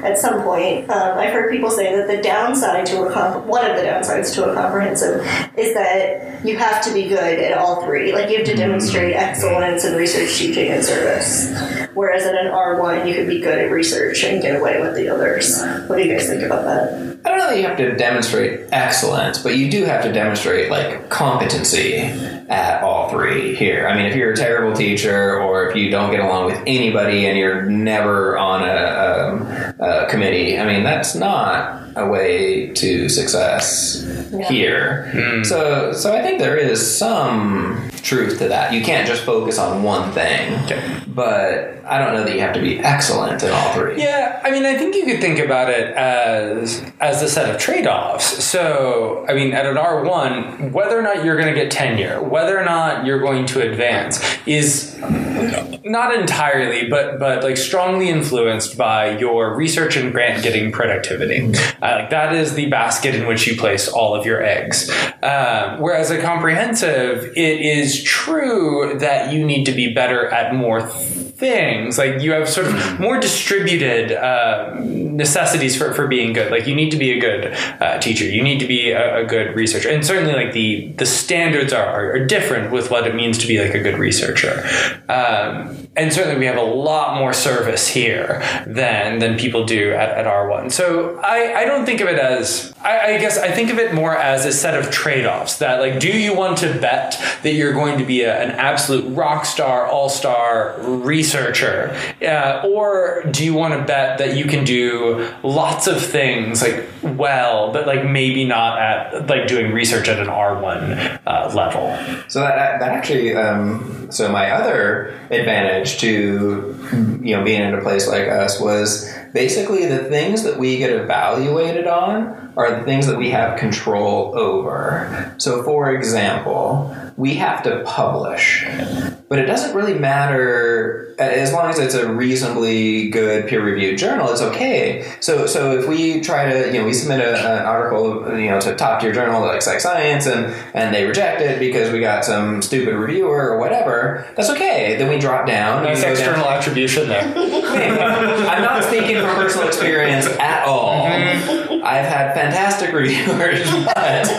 at some point. Um, I've heard people say that the downside to a comp- one of the downsides to a comprehensive is that you have to be good at all three. Like you have to demonstrate excellence in research, teaching, and service. whereas at an R1 you could be good at research and get away with the others. What do you guys think about that? I don't know that you have to demonstrate excellence, but you do have to demonstrate like competency at all three here. I mean, if you're a terrible teacher, or if you don't get along with anybody, and you're never on a, um, a committee, I mean, that's not a way to success Yeah. here. Hmm. So, so I think there is some truth to that. You can't just focus on one thing, but I don't know that you have to be excellent in all three. Yeah, I mean, I think you could think about it as as a set of trade offs. So, I mean, at an R one, whether or not you're going to get tenure, whether or not you're going to advance, is not entirely, but but like strongly influenced by your research and grant getting productivity. Uh, like that is the basket in which you place all of your eggs. Um, whereas a comprehensive, it is true that you need to be better at more things. Like you have sort of more distributed uh, necessities for, for being good. Like you need to be a good uh, teacher. You need to be a, a good researcher. And certainly like the, the standards are, are, are different with what it means to be like a good researcher. Um, and certainly we have a lot more service here than, than people do at, at R1. So I, I don't think of it as, I, I guess I think of it more as a set of trade-offs that like, do you want to bet that you're going to be a, an absolute rock star, all-star researcher? Uh, or do you want to bet that you can do lots of things like well, but like maybe not at like doing research at an R1 uh, level? So that, that actually, um, so my other advantage to you know being in a place like us was basically the things that we get evaluated on are the things that we have control over. So, for example, we have to publish, but it doesn't really matter as long as it's a reasonably good peer-reviewed journal. It's okay. So, so if we try to, you know, we submit a, an article, you know, to a top-tier journal like Psych Science, and and they reject it because we got some stupid reviewer or whatever, that's okay. Then we drop down. Nice we go down- external attribution there. <laughs> I'm not speaking from personal experience at all. Mm-hmm. I've had fantastic reviewers, <laughs> but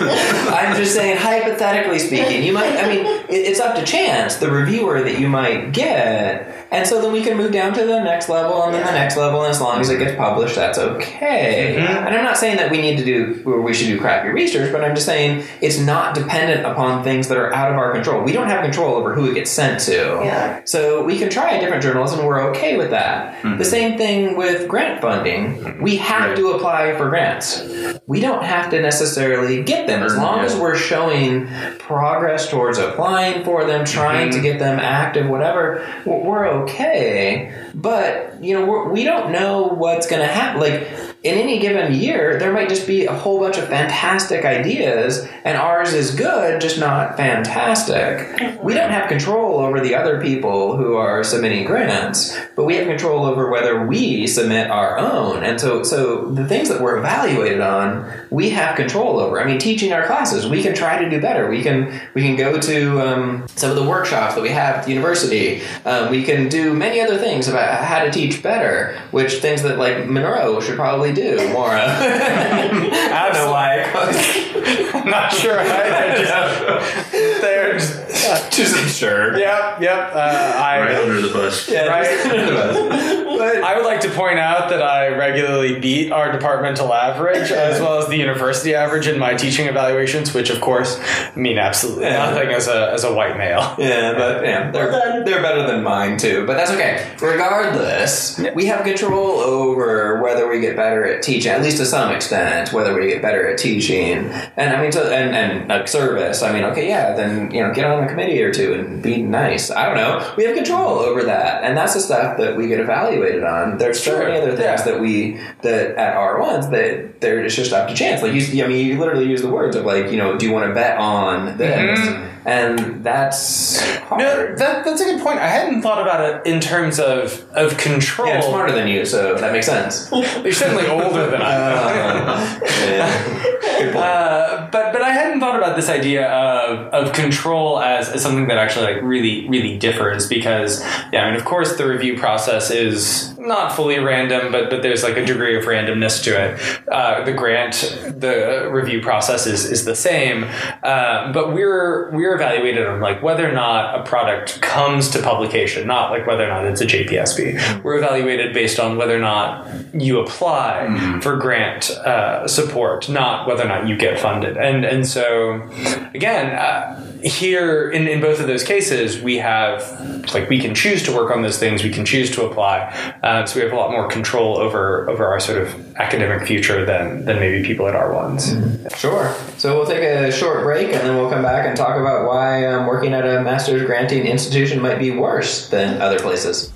I'm just saying, hypothetically speaking, you might, I mean, it's up to chance, the reviewer that you might get. And so then we can move down to the next level and then the next level, and as long as it gets published, that's okay. Mm-hmm. And I'm not saying that we need to do, or we should do crappy research, but I'm just saying it's not dependent upon things that are out of our control. We don't have control over who it gets sent to. Yeah. So we can try a different journals and we're okay with that. The mm-hmm. same thing with grant funding. We have Right. to apply for grants. We don't have to necessarily get them as long Yeah. as we're showing progress towards applying for them, trying to mm-hmm. get them active, whatever. We're okay. But, you know, we're, we don't know what's going to happen. Like, in any given year, there might just be a whole bunch of fantastic ideas, and ours is good, just not fantastic. We don't have control over the other people who are submitting grants, but we have control over whether we submit our own. And so, so the things that we're evaluated on, we have control over. I mean, teaching our classes, we can try to do better. We can we can go to um, some of the workshops that we have at the university. Um, we can do many other things about how to teach better, which things that like Monroe should probably do more of. <laughs> I don't know why. <laughs> I'm not sure. I, I just, they're just, <laughs> Just sure. yep, yep. Uh, I, right under the bus. Yeah, Right. but I would like to point out that I regularly beat our departmental average as well as the university average in my teaching evaluations, which of course mean absolutely Yeah. nothing as a as a white male. Yeah, but yeah, they're, Well done. they're better than mine too. But that's okay. Regardless, we have control over whether we get better at teaching, at least to some extent, whether we get better at teaching. And I mean, so, and and like service. I mean, okay, yeah, then you know, get on a committee or two and be nice. I don't know. We have control over that, and that's the stuff that we get evaluated on. There's so Sure, many other things yeah. that we that at R ones that they're it's just up to chance. Like you, I mean, you literally use the words of like, you know, do you want to bet on this? Mm-hmm. And that's hard. No, that, that's a good point. I hadn't thought about it in terms of of control. Yeah, I'm smarter than you, so that makes sense. <laughs> You're certainly older than I am. Uh. Uh, but but I hadn't thought about this idea of, of control as, as something that actually like really really differs because yeah I mean of course the review process is not fully random, but but there's like a degree of randomness to it. Uh, the grant, the review process is is the same, uh, but we're we're evaluated on like whether or not a product comes to publication, not like whether or not it's a JPSP. We're evaluated based on whether or not you apply for grant uh, support, not whether or not you get funded. And and so again, uh, here in in both of those cases, we have like we can choose to work on those things, we can choose to apply, uh, so we have a lot more control over over our sort of academic future than than maybe people at R ones. Sure. So we'll take a short break and then we'll come back and talk about why um, working at a master's granting institution might be worse than other places.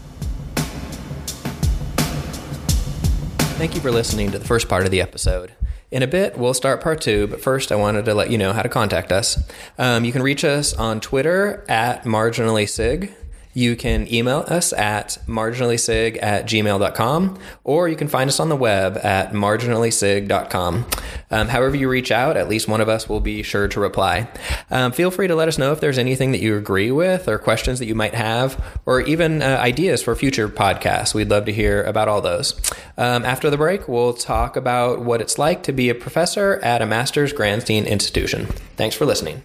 Thank you for listening to the first part of the episode. In a bit, we'll start part two, but first, I wanted to let you know how to contact us. Um, you can reach us on Twitter at marginallysig. You can email us at marginallysig at gmail.com, or you can find us on the web at marginallysig.com. Um, however, you reach out, at least one of us will be sure to reply. Um, feel free to let us know if there's anything that you agree with, or questions that you might have, or even uh, ideas for future podcasts. We'd love to hear about all those. Um, after the break, we'll talk about what it's like to be a professor at a master's granting institution. Thanks for listening.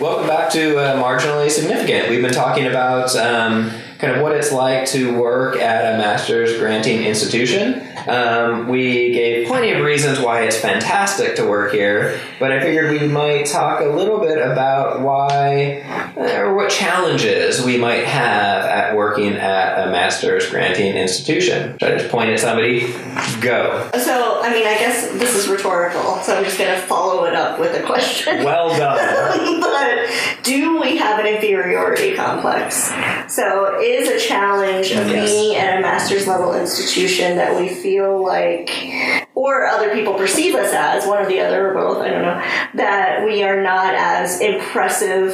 Welcome back to uh, Marginally Significant. We've been talking about um, kind of what it's like to work at a master's granting institution. Um, we gave plenty of reasons why it's fantastic to work here, but I figured we might talk a little bit about why uh, or what challenges we might have at working at a master's granting institution. Should I just point at somebody? Go. So, I mean, I guess this is rhetorical, so I'm just going to follow it up with a question. <laughs> Well done. <laughs> but do we have an inferiority complex? So, is a challenge of Yes. being at a master's level institution that we feel like, or other people perceive us as, one or the other, or both, I don't know, that we are not as impressive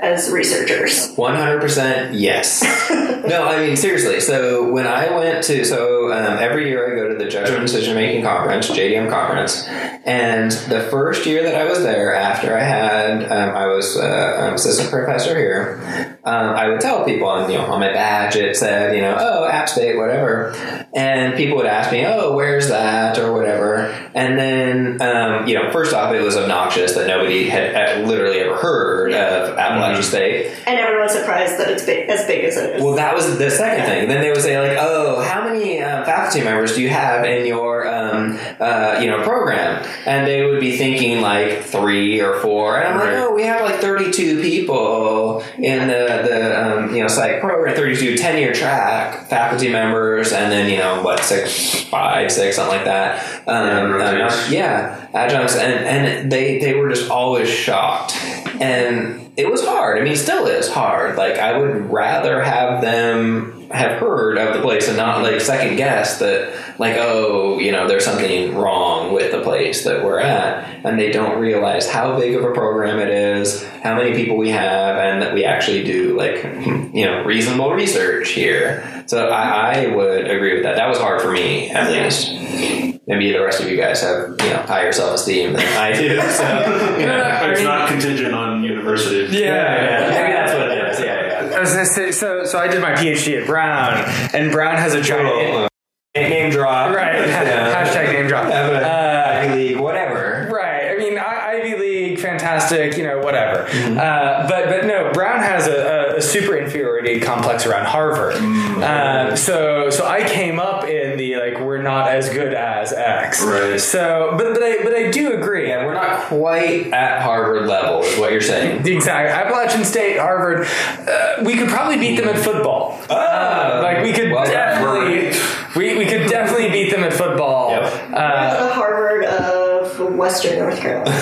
as researchers? 100% yes. <laughs> no, I mean, seriously. So, when I went to, so um, every year I go to the Judgment Decision Making Conference, JDM Conference, and the first year that I was there, after I had, um, I was uh, an assistant professor here, um, I would tell people, on, you know, on my badge it said, you know, oh, App State, whatever. And people would ask me, oh, where's that, or whatever. And then, um, you know, first off, it was obnoxious that nobody had literally ever heard of Appalachia State. And everyone's surprised that it's big, as big as it is. Well, that was the second thing. Then they would say like, "Oh, how many uh, faculty members do you have in your um, uh, you know program?" And they would be thinking like three or four, and I'm like, "Oh, we have like 32 people in the the um, you know psych program, 32 tenure track faculty members, and then you know what six, five, six, something like that." Um, Yeah, um, yeah, adjuncts, and and they they were just always shocked, and it was hard. I mean, still is hard. Like I would rather have them have heard of the place and not like second guess that like oh you know there's something wrong with the place that we're at and they don't realize how big of a program it is how many people we have and that we actually do like <laughs> you know reasonable research here so i, I would agree with that that was hard for me at least maybe the rest of you guys have you know higher self-esteem than i do so <laughs> you know. It's not contingent on university. yeah, maybe that's what it is yeah yeah I was gonna say, so so I did my PhD at Brown, and Brown has a giant name drop right <laughs> Yeah. hashtag name drop. Yeah, but Uh, Ivy League, whatever. Right. I mean, I, Ivy League, fantastic. You know, whatever. Uh, but but no, Brown has a, a, a super inferiority complex around Harvard. Uh, so so I came up in the like we're not as good as X. Right. So but but I but I do agree. Yeah, we're not quite at Harvard level, is what you're saying. Exactly. Appalachian State, Harvard, uh, we could probably beat them at football. Ah, like we could well definitely, we, we could definitely beat them at football. Yep. Uh, the Harvard of Western North Carolina.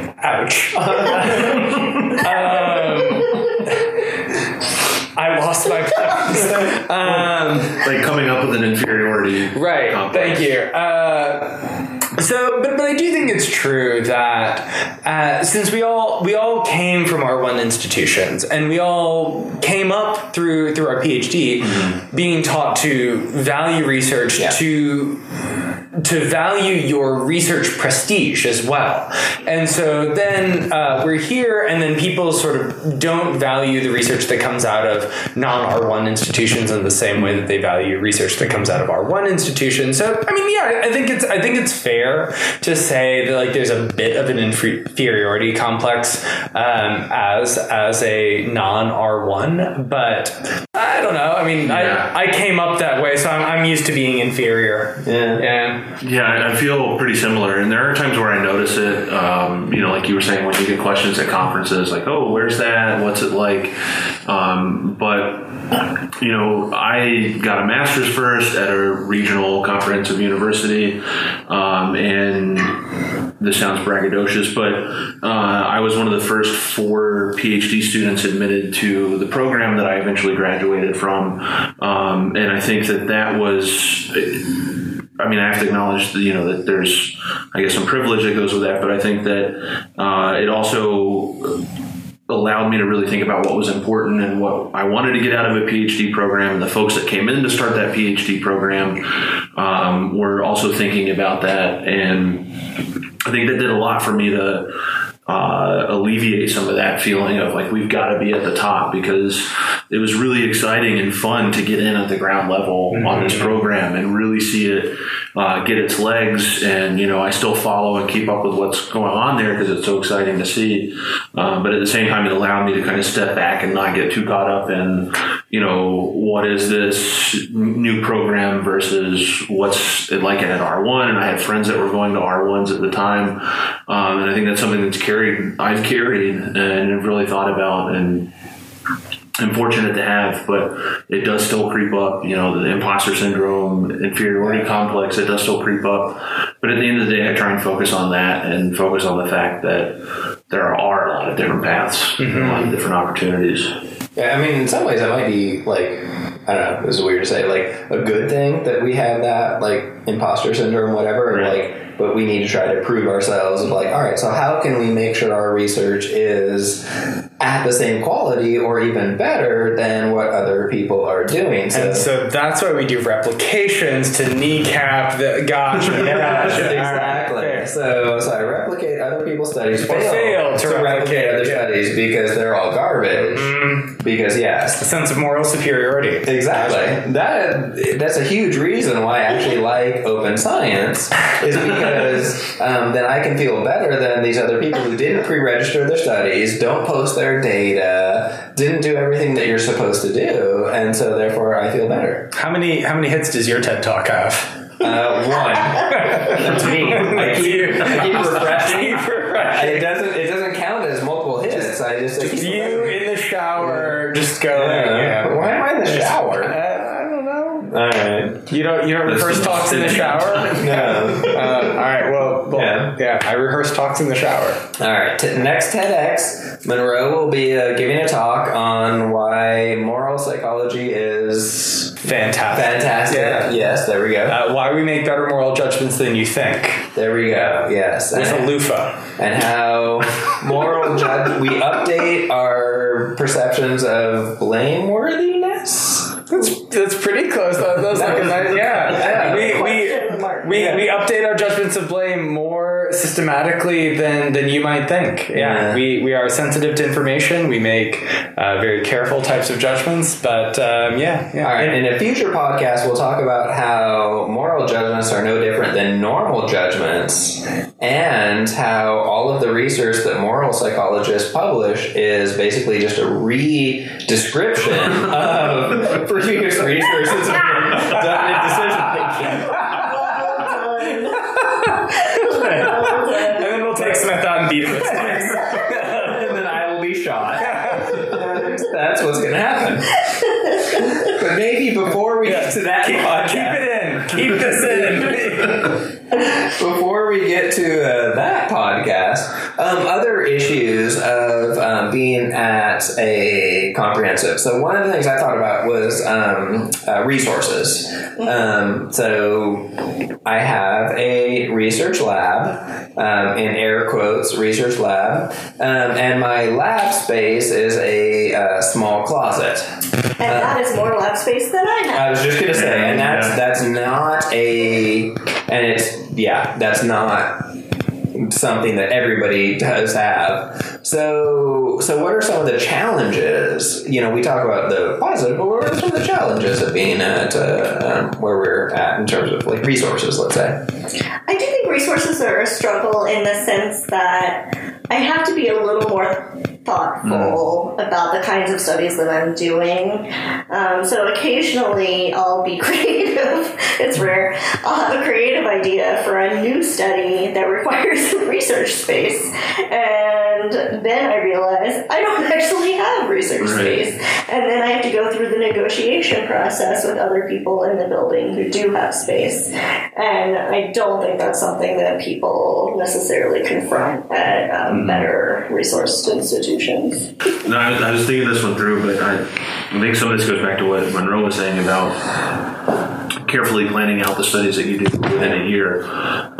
<laughs> Ouch. um, <laughs> I lost my place. Um, Like coming up with an inferiority. right. complex. Thank you. Uh, so, but, but I do think it's true that uh, since we all we all came from our one institutions and we all came up through through our PhD, being taught to value research Yeah. to to value your research prestige as well. And so then uh, we're here, and then people sort of don't value the research that comes out of non R1 institutions in the same way that they value research that comes out of R1 institutions. So I mean, yeah, I think it's I think it's fair to say that like there's a bit of an inferiority complex um, as as a non R1, but I don't know. I mean, Yeah. I, I came up that way, so I'm, I'm used to being inferior. Yeah. Yeah. Yeah, I I feel pretty similar, and there are times where I notice it. Um, you know, like you were saying, when you get questions at conferences, like, "Oh, where's that? What's it like?" Um, but you know, I got a master's first at a regional comprehensive university, um, and this sounds braggadocious, but uh, I was one of the first four PhD students admitted to the program that I eventually graduated from, um, and I think that that was. I mean, I have to acknowledge that you know that there's, I guess, some privilege that goes with that, but I think that uh, it also allowed me to really think about what was important and what I wanted to get out of a PhD program. And the folks that came in to start that PhD program um, were also thinking about that, and I think that did a lot for me to uh, alleviate some of that feeling of like we've got to be at the top because it was really exciting and fun to get in at the ground level on this program and really see it uh, get its legs. And you know, I still follow and keep up with what's going on there because it's so exciting to see. Um, but at the same time, it allowed me to kind of step back and not get too caught up in you know what is this new program versus what's it like at R1. And I had friends that were going to R1s at the time, um, and I think that's something that's carried I've carried and really thought about and I'm fortunate to have, but it does still creep up. You know, the imposter syndrome, inferiority complex, it does still creep up. But at the end of the day, I try and focus on that and focus on the fact that there are a lot of different paths, and a mm-hmm. lot of different opportunities. Yeah, I mean, in some ways, it might be like I don't know. This is weird to say, like a good thing that we have that like imposter syndrome, whatever, and Right. like. But we need to try to prove ourselves. Of like, all right, so how can we make sure our research is at the same quality or even better than what other people are doing? And so that's why we do replications to kneecap the gotcha. Yeah, <laughs> gotcha. exactly. Right. So, so I replicate other people's studies, fail, fail to replicate, replicate other yeah. studies because they're all garbage. Because yes, A sense of moral superiority. Exactly. That that's a huge reason why I actually like open science is because <laughs> um, then I can feel better than these other people who didn't pre-register their studies, don't post their data, didn't do everything that you're supposed to do, and so therefore I feel better. How many how many hits does your TED talk have? Uh, one. That's me. I keep, I keep refreshing. Keep refreshing. It doesn't. It doesn't count as multiple hits. I just. I keep You refreshing. in the shower, just go. Yeah. Yeah. Why am I in the shower? Uh, I don't know. All right. You don't you don't That's rehearse the talks in the shower. <laughs> No. Uh, all right. Well, Yeah. I rehearse talks in the shower. All right. T- next TEDx, Monroe will be uh, giving a talk on why moral psychology is Fantastic. fantastic. Yeah. Yes. There we go. Uh, why we make better moral judgments than you think. there we go. Yes. With a And, loofah. and how moral <laughs> judge we update our perceptions of blameworthiness. That's that's pretty close. That, that was like a nice, <laughs> yeah. Yeah. We, we, we, we update our judgments of blame more systematically than, than you might think. Yeah. Yeah. We, we are sensitive to information. We make uh, very careful types of judgments. But um, yeah, yeah. All right. In a future podcast, we'll talk about how moral judgments are no different than normal judgments, and how all of the research that moral psychologists publish is basically just a re-description <laughs> of previous research that's done in decision making. and then we'll take Smith out and beat him. with sticks. and then I will be shot. That's what's going to happen. But maybe to that keep, podcast, keep it in. Keep this in. before we get to uh, that podcast, um, other issues of um, being at a comprehensive. So one of the things I thought about was um, uh, resources. Um, so I have a research lab, um, in air quotes, research lab, um, and my lab space is a uh, small closet. And that is more lab space than I have. I was just gonna say, and that's that's not a and it's yeah, that's not something that everybody does have. So, so what are some of the challenges? You know, we talk about the positive, but what are some of the challenges of being at uh, um, where we're at in terms of like resources? Let's say. I do think resources are a struggle in the sense that I have to be a little more thoughtful mm. about the kinds of studies that I'm doing. Um, so occasionally I'll be <laughs> creative. it's rare. I'll have a creative idea for a new study that requires <laughs> research space. And then I realize I don't <laughs> actually have research right. space. And then I have to go through the negotiation process with other people in the building who do have space. And I don't think that's something that people necessarily confront at um, mm. better resourced institutions. No, I was, I was thinking this one through, but I, I think some of this goes back to what Monroe was saying about carefully planning out the studies that you do within a year,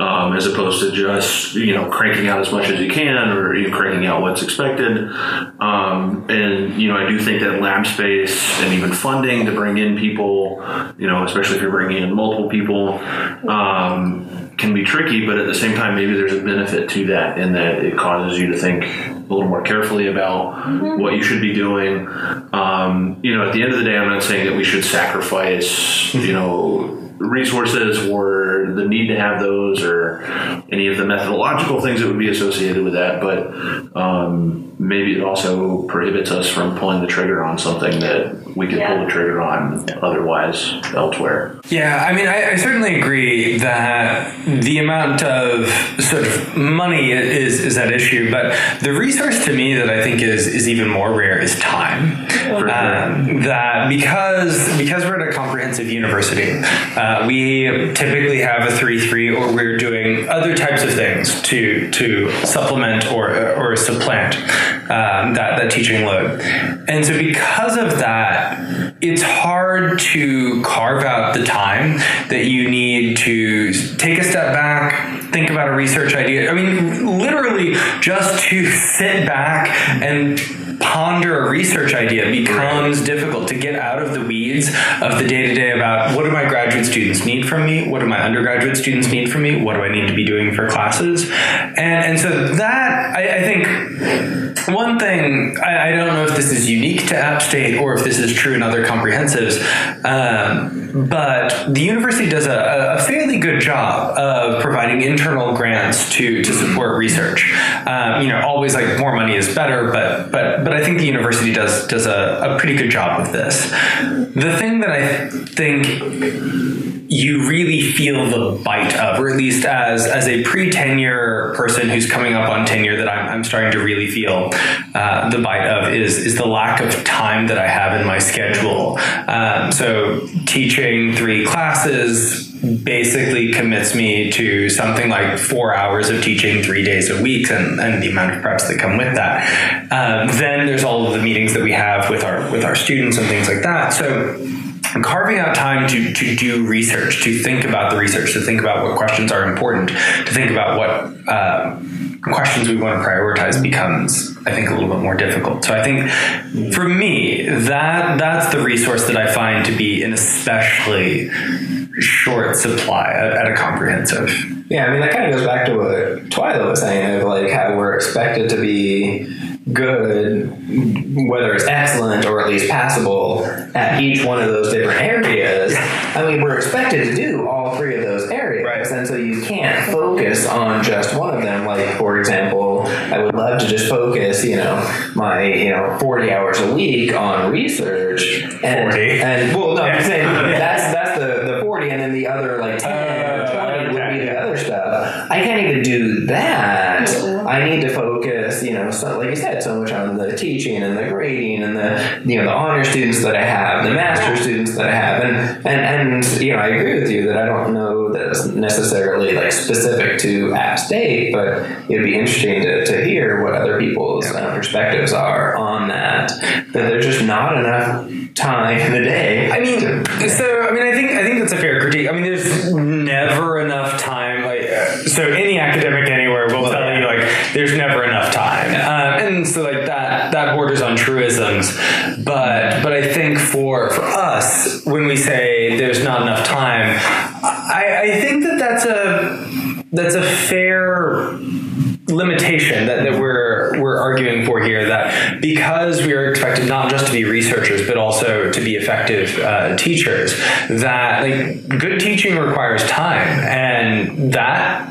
um, as opposed to just you know cranking out as much as you can or you know, cranking out what's expected. Um, and you know, I do think that lab space and even funding to bring in people, you know, especially if you're bringing in multiple people. Um, can be tricky, but at the same time, maybe there's a benefit to that in that it causes you to think a little more carefully about mm-hmm. what you should be doing. Um, you know, at the end of the day, I'm not saying that we should sacrifice, you know, resources or the need to have those or any of the methodological things that would be associated with that, but um, maybe it also prohibits us from pulling the trigger on something that we could yeah. pull the trigger on otherwise elsewhere. Yeah, I mean, I, I, certainly agree that the amount of sort of money is is that issue, but the resource to me that I think is is even more rare is time. Um, that because because we're at a comprehensive university. Uh, uh, we typically have a three three, or we're doing other types of things to to supplement or or supplant um, that that teaching load. And so, because of that, it's hard to carve out the time that you need to take a step back, think about a research idea. I mean, literally, just to <laughs> sit back and ponder a research idea becomes difficult to get out of the weeds of the day to day about what do my graduate students need from me? What do my undergraduate students need from me? What do I need to be doing for classes? And, and so that, I, I think, one thing, I, I, don't know if this is unique to App State or if this is true in other comprehensives, um, but the university does a, a, fairly good job of providing internal grants to, to support research. Um, you know, always like more money is better, but, but, but but I think the university does does a, a pretty good job of this. The thing that I think you really feel the bite of, or at least as as a pre tenure person who's coming up on tenure, that I'm, I'm starting to really feel uh, the bite of is is the lack of time that I have in my schedule. Um, so teaching three classes basically commits me to something like four hours of teaching three days a week and, and the amount of preps that come with that. Um, then there's all of the meetings that we have with our with our students and things like that. So carving out time to, to do research, to think about the research, to think about what questions are important, to think about what uh, questions we want to prioritize becomes, I think, a little bit more difficult. So I think for me, that that's the resource that I find to be an especially short supply at, at a comprehensive. Yeah, I mean that kind of goes back to what Twyla was saying of like how we're expected to be good, whether it's excellent or at least passable at each one of those different areas. I mean, we're expected to do all three of those areas, right. and so you can't focus on just one of them. Like, for example, I would love to just focus, you know, my you know forty hours a week on research and 40. and well, no, I'm saying <laughs> that's that's the the forty, and then the other like ten uh, or twenty would be the other stuff. I can't even do that. I need to focus, you know, so, like you said, so much on the teaching and the grading and the you know the honor students that I have, the master students that I have, and and and you know I agree with you that I don't know necessarily like specific to App State, but it'd be interesting to, to hear what other people's uh, perspectives are on that. That there's just not enough time in the day. I mean, to, so I mean, I think I think that's a fair critique. I mean, there's never enough time. Like, uh, so any academic anywhere will well, tell you like there's never enough time, um, and so like that that borders on truisms. But but I think for for us when we say there's not enough time, I, I, I think that that's a that's a fair limitation that, that we're we're arguing for here that because we are expected not just to be researchers but also to be effective uh, teachers that like good teaching requires time and that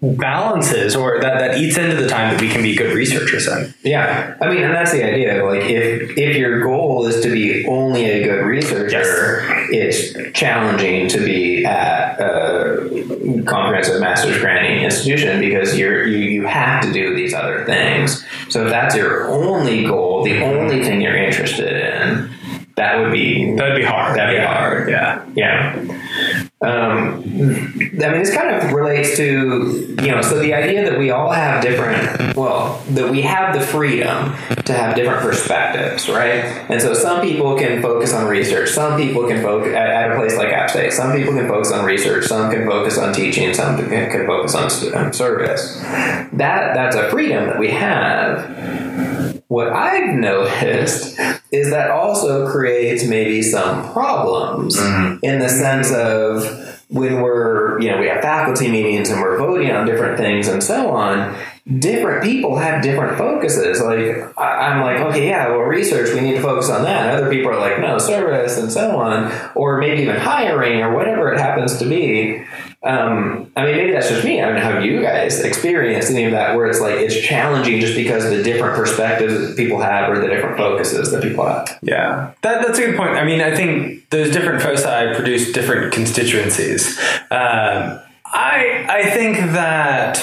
balances or that, that eats into the time that we can be good researchers in Yeah, I mean, and that's the idea. Like, if if your goal is to be only a good researcher, it's challenging to be at a comprehensive master's granting institution because you're you you have to do these other things. So if that's your only goal, the mm-hmm. only thing you're interested in, that would be that'd be hard That'd be Yeah. hard. yeah yeah. Um, I mean, this kind of relates to, you know, so the idea that we all have different, well, that we have the freedom to have different perspectives, right? And so some people can focus on research, some people can focus at, at a place like App State, some people can focus on research, some can focus on teaching, some can, can focus on, on service. That That's a freedom that we have. What I've noticed is that also creates maybe some problems mm-hmm. in the sense of when we're, you know, we have faculty meetings and we're voting on different things and so on. Different people have different focuses. Like I'm like, okay, yeah, well, research, we need to focus on that. And other people are like, no, service and so on, or maybe even hiring or whatever it happens to be. Um, I mean, maybe that's just me. I don't know how you guys experience any of that, where it's like it's challenging just because of the different perspectives that people have or the different focuses that people have. Yeah, that, that's a good point. I mean, I think those different foci produce different constituencies. Um, I I think that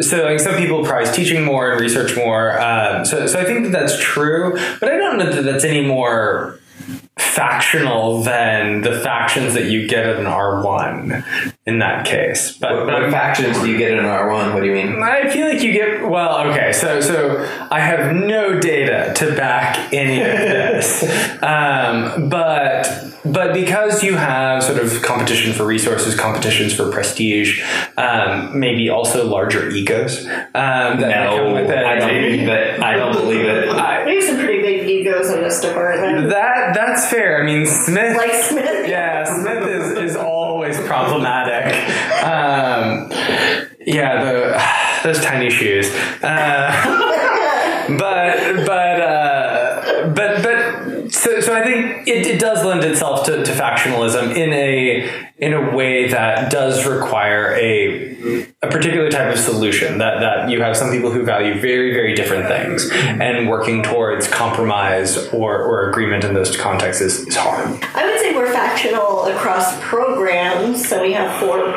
so like some people prize teaching more and research more. Um, so so I think that that's true, but I don't know that that's any more factional than the factions that you get in an R one in that case. But, What, what I'm- factions do you get in an R1? What do you mean? I feel like you get well. Okay, so so I have no data to back any of this, <laughs> um, but but because you have sort of competition for resources, competitions for prestige, um, maybe also larger egos um, that that come with it. I don't believe it. I don't believe it. I- We have some pretty in this department. that that's fair. I mean, Smith. Like Smith. yeah, Smith is, is always problematic. Um, yeah, the <sighs> those tiny shoes. Uh, <laughs> but but uh, but but so so I think it, it does lend itself to, to factionalism in a in a way that does require a a particular type of solution that that you have some people who value very very different things and working towards compromise or, or agreement in those contexts is, is hard. I would say we're factional across programs. So we have four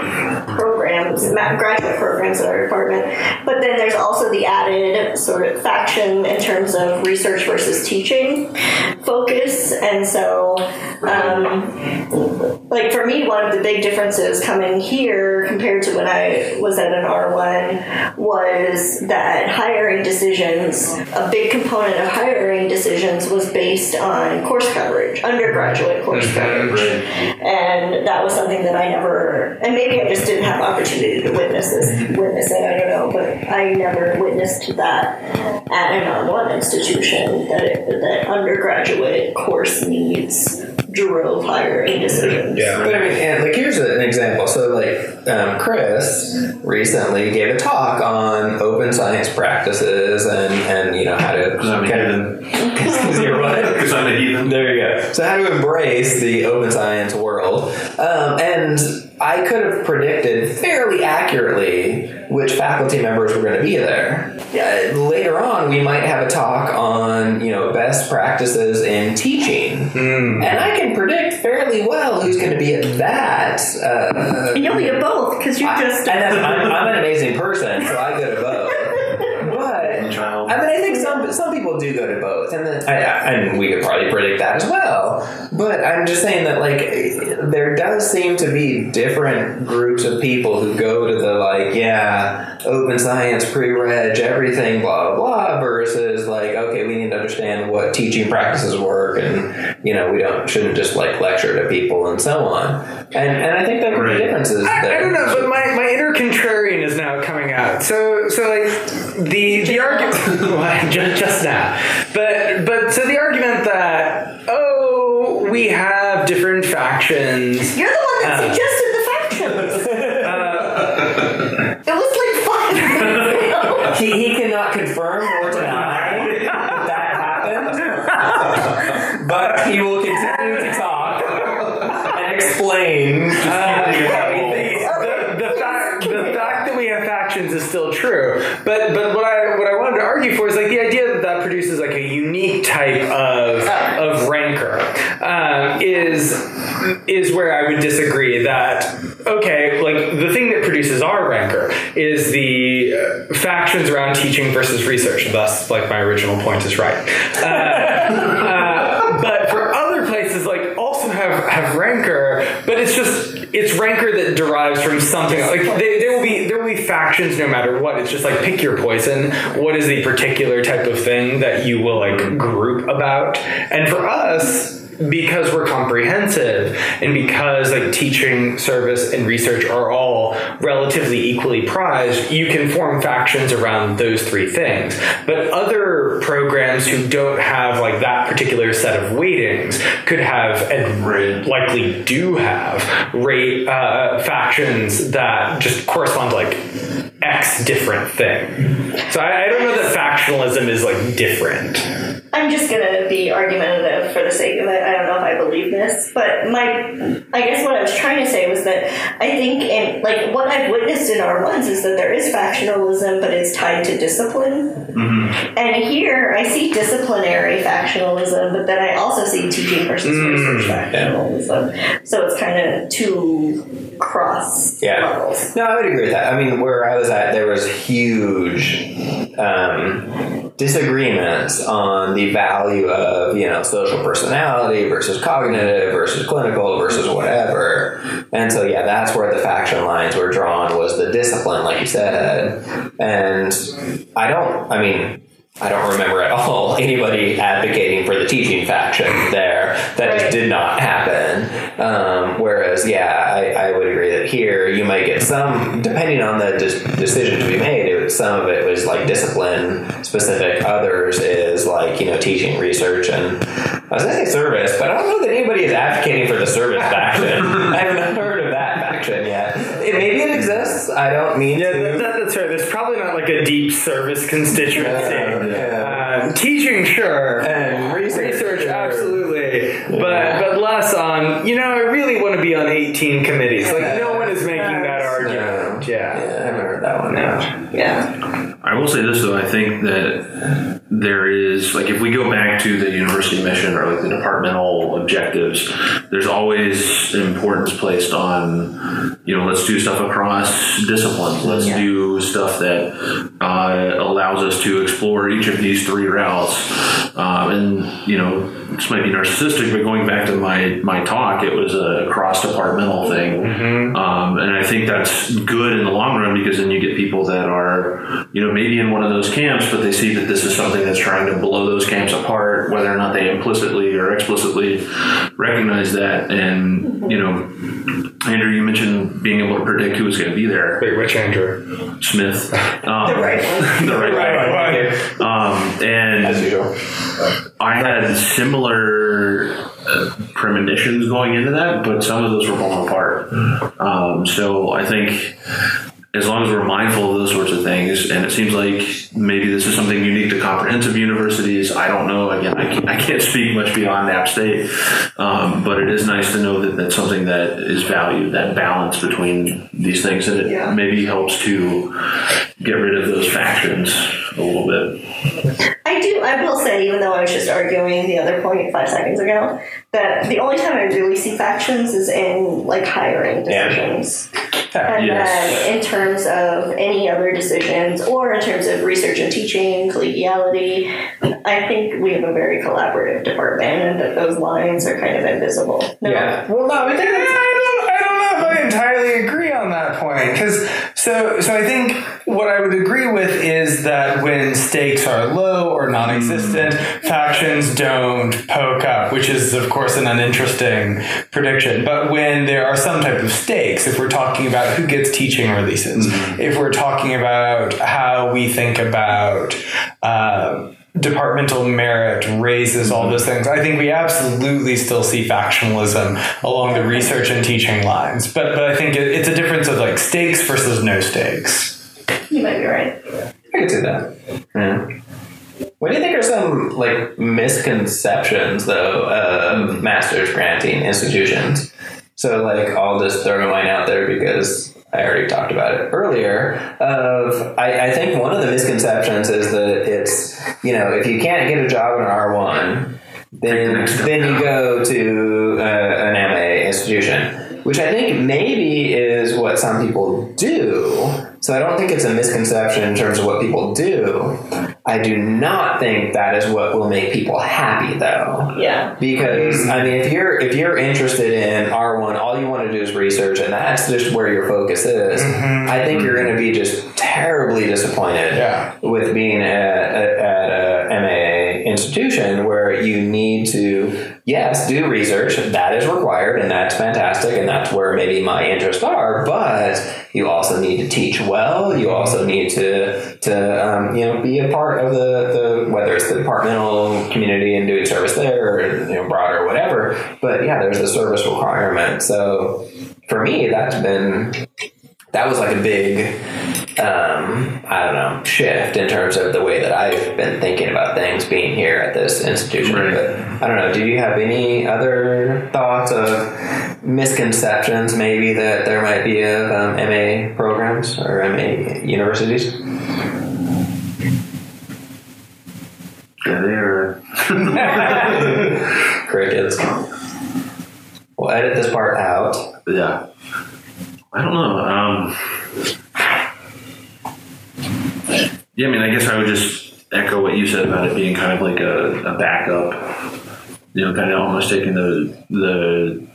programs, graduate programs in our department. But then there's also the added sort of faction in terms of research versus teaching focus. And so, um, like for me, one of the big differences coming here compared to when I was at an R1 was that hiring decisions, a big component of hiring decisions was based on course coverage, undergraduate course mm-hmm. coverage. And that was something that I never, and maybe I just didn't have opportunity to witness this, witness it, I don't know, but I never witnessed that at an R1 institution, that, it, that undergraduate course needs drove hiring decisions. But I mean, and like here's an example. So like um, Chris recently gave a talk on open science practices and and you know how to I'm a kind of because <laughs> you're what? <laughs> Because I'm a heathen. There you go. So how to embrace the open science world, um, and I could have predicted fairly accurately which faculty members were going to be there. Yeah, later on, we might have a talk on you know best practices in teaching, and I can predict fairly well who's going to be at that. Uh, And you'll be at both because you're just. and I'm, I'm an amazing person, so I go to both. But I mean, I think some some people do go to both, and then I, I- and we could probably predict that as well. But I'm just saying that like there does seem to be different groups of people who go to the like yeah open science pre-reg everything blah blah blah versus like okay we need to understand what teaching practices work and you know we don't shouldn't just like lecture to people and so on and and I think there could Right. be differences I, there. I don't know, but my, my inner contrarian is now coming out. Uh, so so like the the argument <laughs> just, just now, but but so the argument that oh we have different factions. You're the is where I would disagree. That okay, like the thing that produces our rancor is the uh, factions around teaching versus research. Thus, like my original point is right. Uh, uh, but for other places, like also have have rancor, but it's just it's rancor that derives from something like they, there will be there will be factions no matter what. It's just like pick your poison. What is the particular type of thing that you will like group about? And for us, because we're comprehensive and because like teaching service and research are all relatively equally prized you can form factions around those three things. But other programs who don't have like that particular set of weightings could have and likely do have rate uh, factions that just correspond to like x different thing. So I, I don't know that factionalism is like different I'm just gonna be argumentative for the sake of it. I don't know if I believe this, but my, I guess what I was trying to say was that I think in like what I've witnessed in R1s is that there is factionalism, but it's tied to discipline. And here I see disciplinary factionalism, but then I also see teaching versus research factionalism. So it's kind of two cross Yeah. levels. No, I would agree with that. I mean, where I was at, there was huge um, disagreements on the value of you know social personality versus cognitive versus clinical versus whatever. And so, yeah, that's where the faction lines were drawn was the discipline, like you said. And I don't. I mean. I don't remember at <laughs> all anybody advocating for the teaching faction there. That Right. just did not happen. Um, whereas, yeah, I, I would agree that here you might get some, depending on the decision to be made. It some of it was like discipline specific. Others is like you know teaching, research, and I was going to say service, but I don't know that anybody is advocating for the service faction. <laughs> I haven't heard of that faction yet. It, maybe it exists. I don't mean Yeah, to. that, that- that's right. There's probably not like a deep service constituency. Yeah, yeah. Um, teaching, sure, And research, sure. absolutely, but but less on. You know, I really want to be on 18 committees. Like no one is making that argument. Yeah, Yeah. I haven't that one. No. Yeah. I will say this though, I think that there is like if we go back to the university mission or like the departmental objectives, there's always importance placed on you know let's do stuff across disciplines. Let's Yeah. do stuff that uh, allows us to explore each of these three routes. Um, and you know this might be narcissistic, but going back to my my talk, it was a cross departmental thing, um, and I think that's good in the long run because then you get people that are you know maybe in one of those camps, but they see that this is something that's trying to blow those camps apart, whether or not they implicitly or explicitly recognize that. And you know, Andrew, you mentioned being able to predict who was going to be there. Wait, which Andrew? Smith, <laughs> um, <laughs> The right one. the right, Right, one. Um, and As usual. I had similar uh, premonitions going into that, but some of those were falling apart. Um, so I think as long as we're mindful of those sorts of things, and it seems like maybe this is something unique to comprehensive universities. I don't know. Again, I can't, I can't speak much beyond App State, um, but it is nice to know that that's something that is valued, that balance between these things, and it Yeah. maybe helps to get rid of those factions a little bit. I do. I will say, even though I was just arguing the other point five seconds ago, that the only time I really see factions is in like hiring decisions, Yeah. decisions, and Yes. then in terms of any other decisions, or in terms of research and teaching, collegiality. I think we have a very collaborative department, and that those lines are kind of invisible. No? Yeah. Well, no, I think I that's don't, I don't know if I entirely agree on that point because so so I think what I would agree with is that when stakes are low or non-existent, factions don't poke up, which is of course an uninteresting prediction. But when there are some type of stakes, if we're talking about who gets teaching releases, if we're talking about how we think about um, departmental merit raises all those things. I think we absolutely still see factionalism along the research and teaching lines, but but I think it, it's a difference of like stakes versus no stakes. You might be right. I could see that. Yeah. What do you think are some like misconceptions though of masters granting institutions? So like I'll just throw mine out there because I already talked about it earlier. Of I, I think one of the misconceptions is that it's you know if you can't get a job in R one, then then you go to uh, an MA institution, which I think maybe is what some people do. So I don't think it's a misconception in terms of what people do. I do not think that is what will make people happy though Yeah. because I mean, if you're if you're interested in R one, all you want to do is research, and that's just where your focus is. Mm-hmm. I think you're mm-hmm. going to be just terribly disappointed Yeah. with being at, at, at a MAA institution where you need to yes do research that is required and that's fantastic and that's where maybe my interests are, but you also need to teach well. You also need to to um, you know be a part of the, the whether it's the departmental community and doing service there or you know broader whatever. But yeah, there's the service requirement. So for me, that's been that was like a big um, I don't know shift in terms of the way that I've been thinking about things being here at this institution. Right. But I don't know. Do you have any other thoughts of misconceptions maybe that there might be of um, MA programs or MA universities? Yeah, they are. <laughs> Crickets. We'll edit this part out. Yeah. I don't know. Um, yeah, I mean, I guess I would just echo what you said about it being kind of like a, a backup. You know, kind of almost taking the the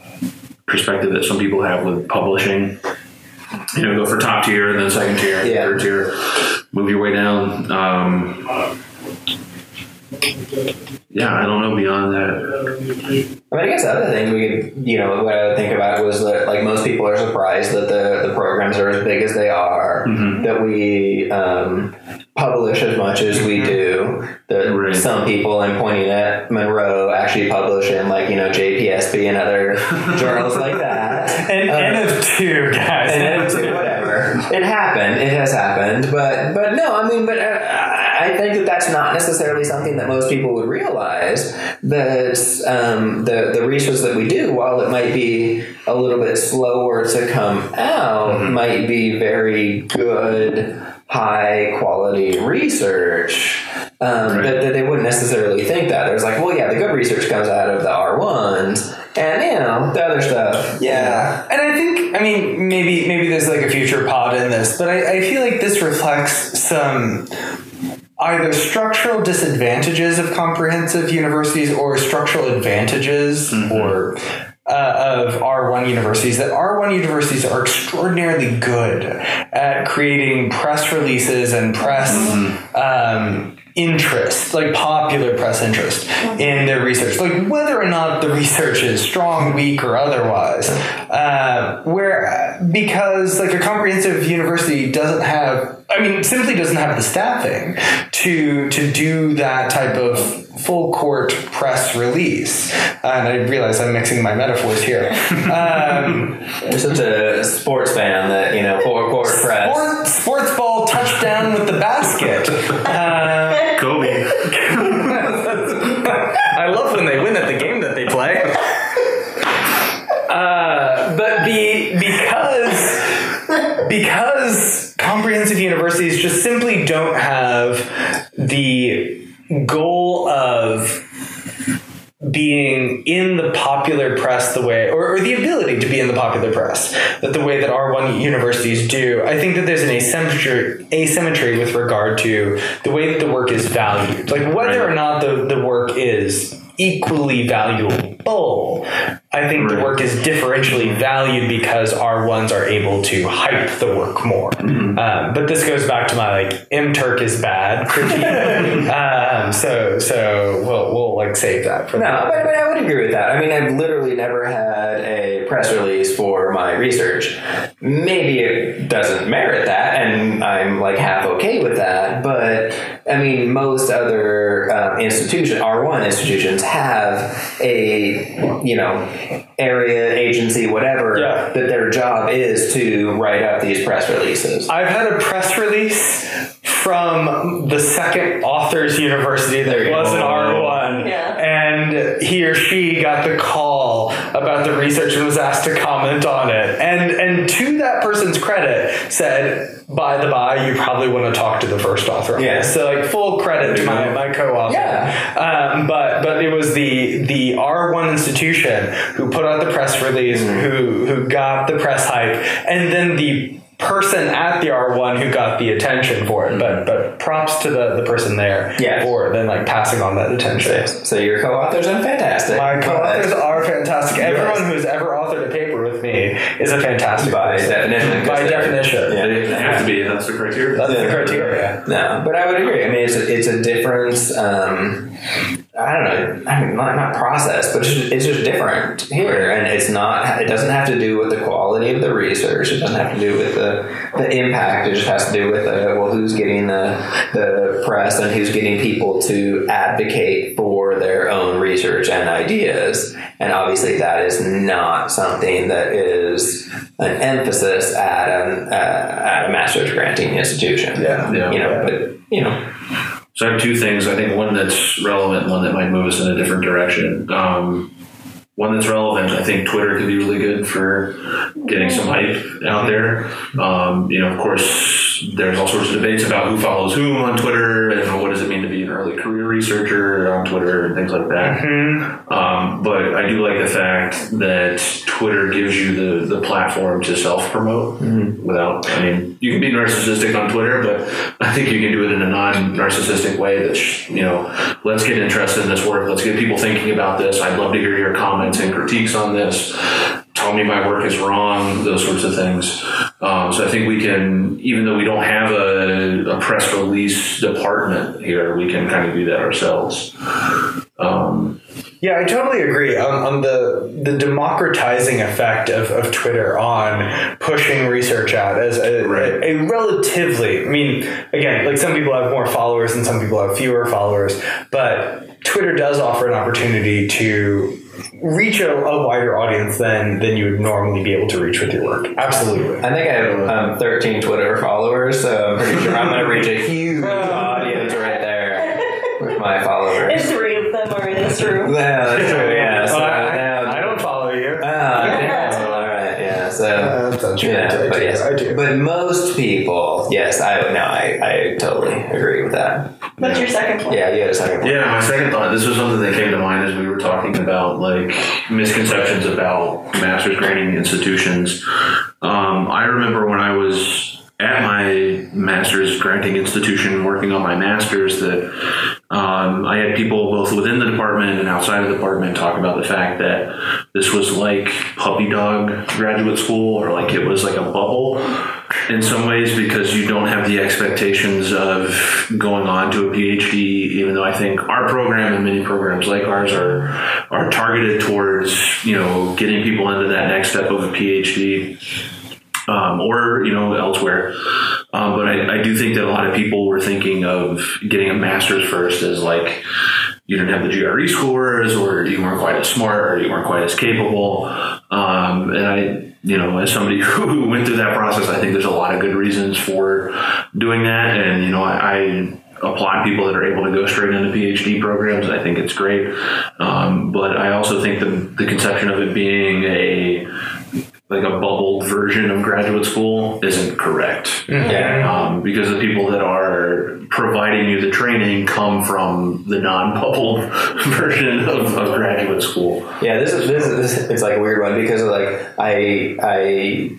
perspective that some people have with publishing. You know, go for top tier and then second tier, Yeah. third tier, move your way down. Um, yeah, I don't know beyond that. I mean, I guess the other thing we could, you know, what I would think about was that, like, most people are surprised that the, the programs are as big as they are, that we um, publish as much as we do. That Right. some people, I'm pointing at Monroe, actually publish in, like, you know, JPSP and other <laughs> journals like that. And Uh, N of two, guys. and it's whatever. It happened. It has happened. But but no, I mean, but uh, I think that that's not necessarily something that most people would realize. That um, the the research that we do, while it might be a little bit slower to come out, might be very good. High quality research um, Right. that, that they wouldn't necessarily think that. There's like, well, yeah, the good research comes out of the R1s, and you know, the other stuff. Yeah, and I think I mean maybe maybe there's like a future pod in this, but I, I feel like this reflects some either structural disadvantages of comprehensive universities or structural advantages or uh, of R1 universities that R1 universities are extraordinarily good at creating press releases and press um, interest, like popular press interest in their research, like whether or not the research is strong, weak, or otherwise. Uh, where because like a comprehensive university doesn't have, I mean, simply doesn't have the staffing to to do that type of full court press release. And I realize I'm mixing my metaphors here. <laughs> Um, You're such a sports fan that you know four court press. Sport, sports ball touchdown with the basket. Uh, <laughs> Kobe. <laughs> I love when they win at the game that they play. Uh, but be, because because comprehensive universities just simply don't have the goal of being in the popular press the way, or, or the ability to be in the popular press, that the way that R1 universities do, I think that there's an asymmetry, asymmetry with regard to the way that the work is valued. Like whether or not the, the work is equally valuable, I think the work is differentially valued because R1s are able to hype the work more. Mm-hmm. Um, but this goes back to my like MTurk is bad critique. <laughs> um, so so we'll we'll like save that for No, but, but I would agree with that. I mean, I've literally never had a press release for my research. Maybe it doesn't merit that, and I'm like half okay with that. But I mean, most other um, institutions, R1 institutions, have a you know area agency, whatever, Yeah. that their job is to write up these press releases. I've had a press release from the second authors university There that was an. R1 Yeah. and he or she got the call about the research and was asked to comment on it. And and to that person's credit, said, by the by, you probably want to talk to the first author. Yeah. this." So like full credit to my, my co-author. Yeah. Um, but but it was the the R1 institution who put out the press release, Mm-hmm. who who got the press hype, and then the person at the R1 who got the attention for it. But but props to the the person there Yeah. for then like passing on that attention. So your co-authors are fantastic. My co-authors But are fantastic. Everyone who has ever authored a paper with me is a fantastic by person. definition. By definition. Yeah. They have to be. That's the criteria. That's the Yeah. criteria. No, but I would agree. I mean, it's a, it's a different. Um, I don't know. I mean, not, not process, but it's just, it's just different here, and it's not. It doesn't have to do with the quality of the research. It doesn't have to do with the the impact. It just has to do with uh, well, who's getting the the press and who's getting people to advocate for their own research and ideas. And obviously, that is not something that is an emphasis at an uh, at a master's granting institution. Yeah. Yeah. you know, but you know, So I have two things. I think one that's relevant, one that might move us in a different direction. Um, one that's relevant, I think Twitter could be really good for getting some hype out there. Um, you know, of course, there's all sorts of debates about who follows whom on Twitter and what does it mean to be an early career researcher on Twitter and things like that. Um, but I do like the fact that Twitter gives you the, the platform to self promote without, I mean, you can be narcissistic on Twitter, but <laughs> I think you can do it in a non narcissistic way that's, you know, let's get interested in this work. Let's get people thinking about this. I'd love to hear your comments and critiques on this. Tell me my work is wrong, those sorts of things. Um, so I think we can, even though we don't have a, a press release department here, we can kind of do that ourselves. Um, Yeah, I totally agree on, on the the democratizing effect of, of Twitter on pushing research out as a, Right. a, relatively. I mean, again, like some people have more followers and some people have fewer followers, but Twitter does offer an opportunity to reach a, a wider audience than than you would normally be able to reach with your work. Absolutely. I think I have um, 13 Twitter followers, so I'm pretty sure I'm going to reach a huge audience right there with my And followers. three of them are in this room. Yeah, that's true. Yeah, so Well, I, now- I don't follow you. Ah, yeah, all right, yeah. So that's untrue. yeah, I but do, yes, I do. but most people, yes, I no, I, I totally agree with that. What's your second point? Yeah, you had a second point. Yeah, my second thought. This was something that came to mind as we were talking about like misconceptions about master's granting institutions. Um, I remember when I was at my master's granting institution working on my master's that um, I had people both within the department and outside of the department talk about the fact that this was like puppy dog graduate school or like it was like a bubble in some ways because you don't have the expectations of going on to a PhD, even though I think our program and many programs like ours are are targeted towards, you know, getting people into that next step of a PhD um, or you know elsewhere. Um, but I, I do think that a lot of people were thinking of getting a master's first as like you didn't have the GRE scores, or you weren't quite as smart, or you weren't quite as capable. Um, and I, you know, as somebody <laughs> who went through that process, I think there's a lot of good reasons for doing that. And you know, I. I applaud people that are able to go straight into PhD programs. I think it's great. Um, but I also think the, the conception of it being a like a bubbled version of graduate school isn't correct. Yeah. Um, because the people that are providing you the training come from the non-bubbled <laughs> version of, of graduate school. Yeah, this is this is it's like a weird one because like I I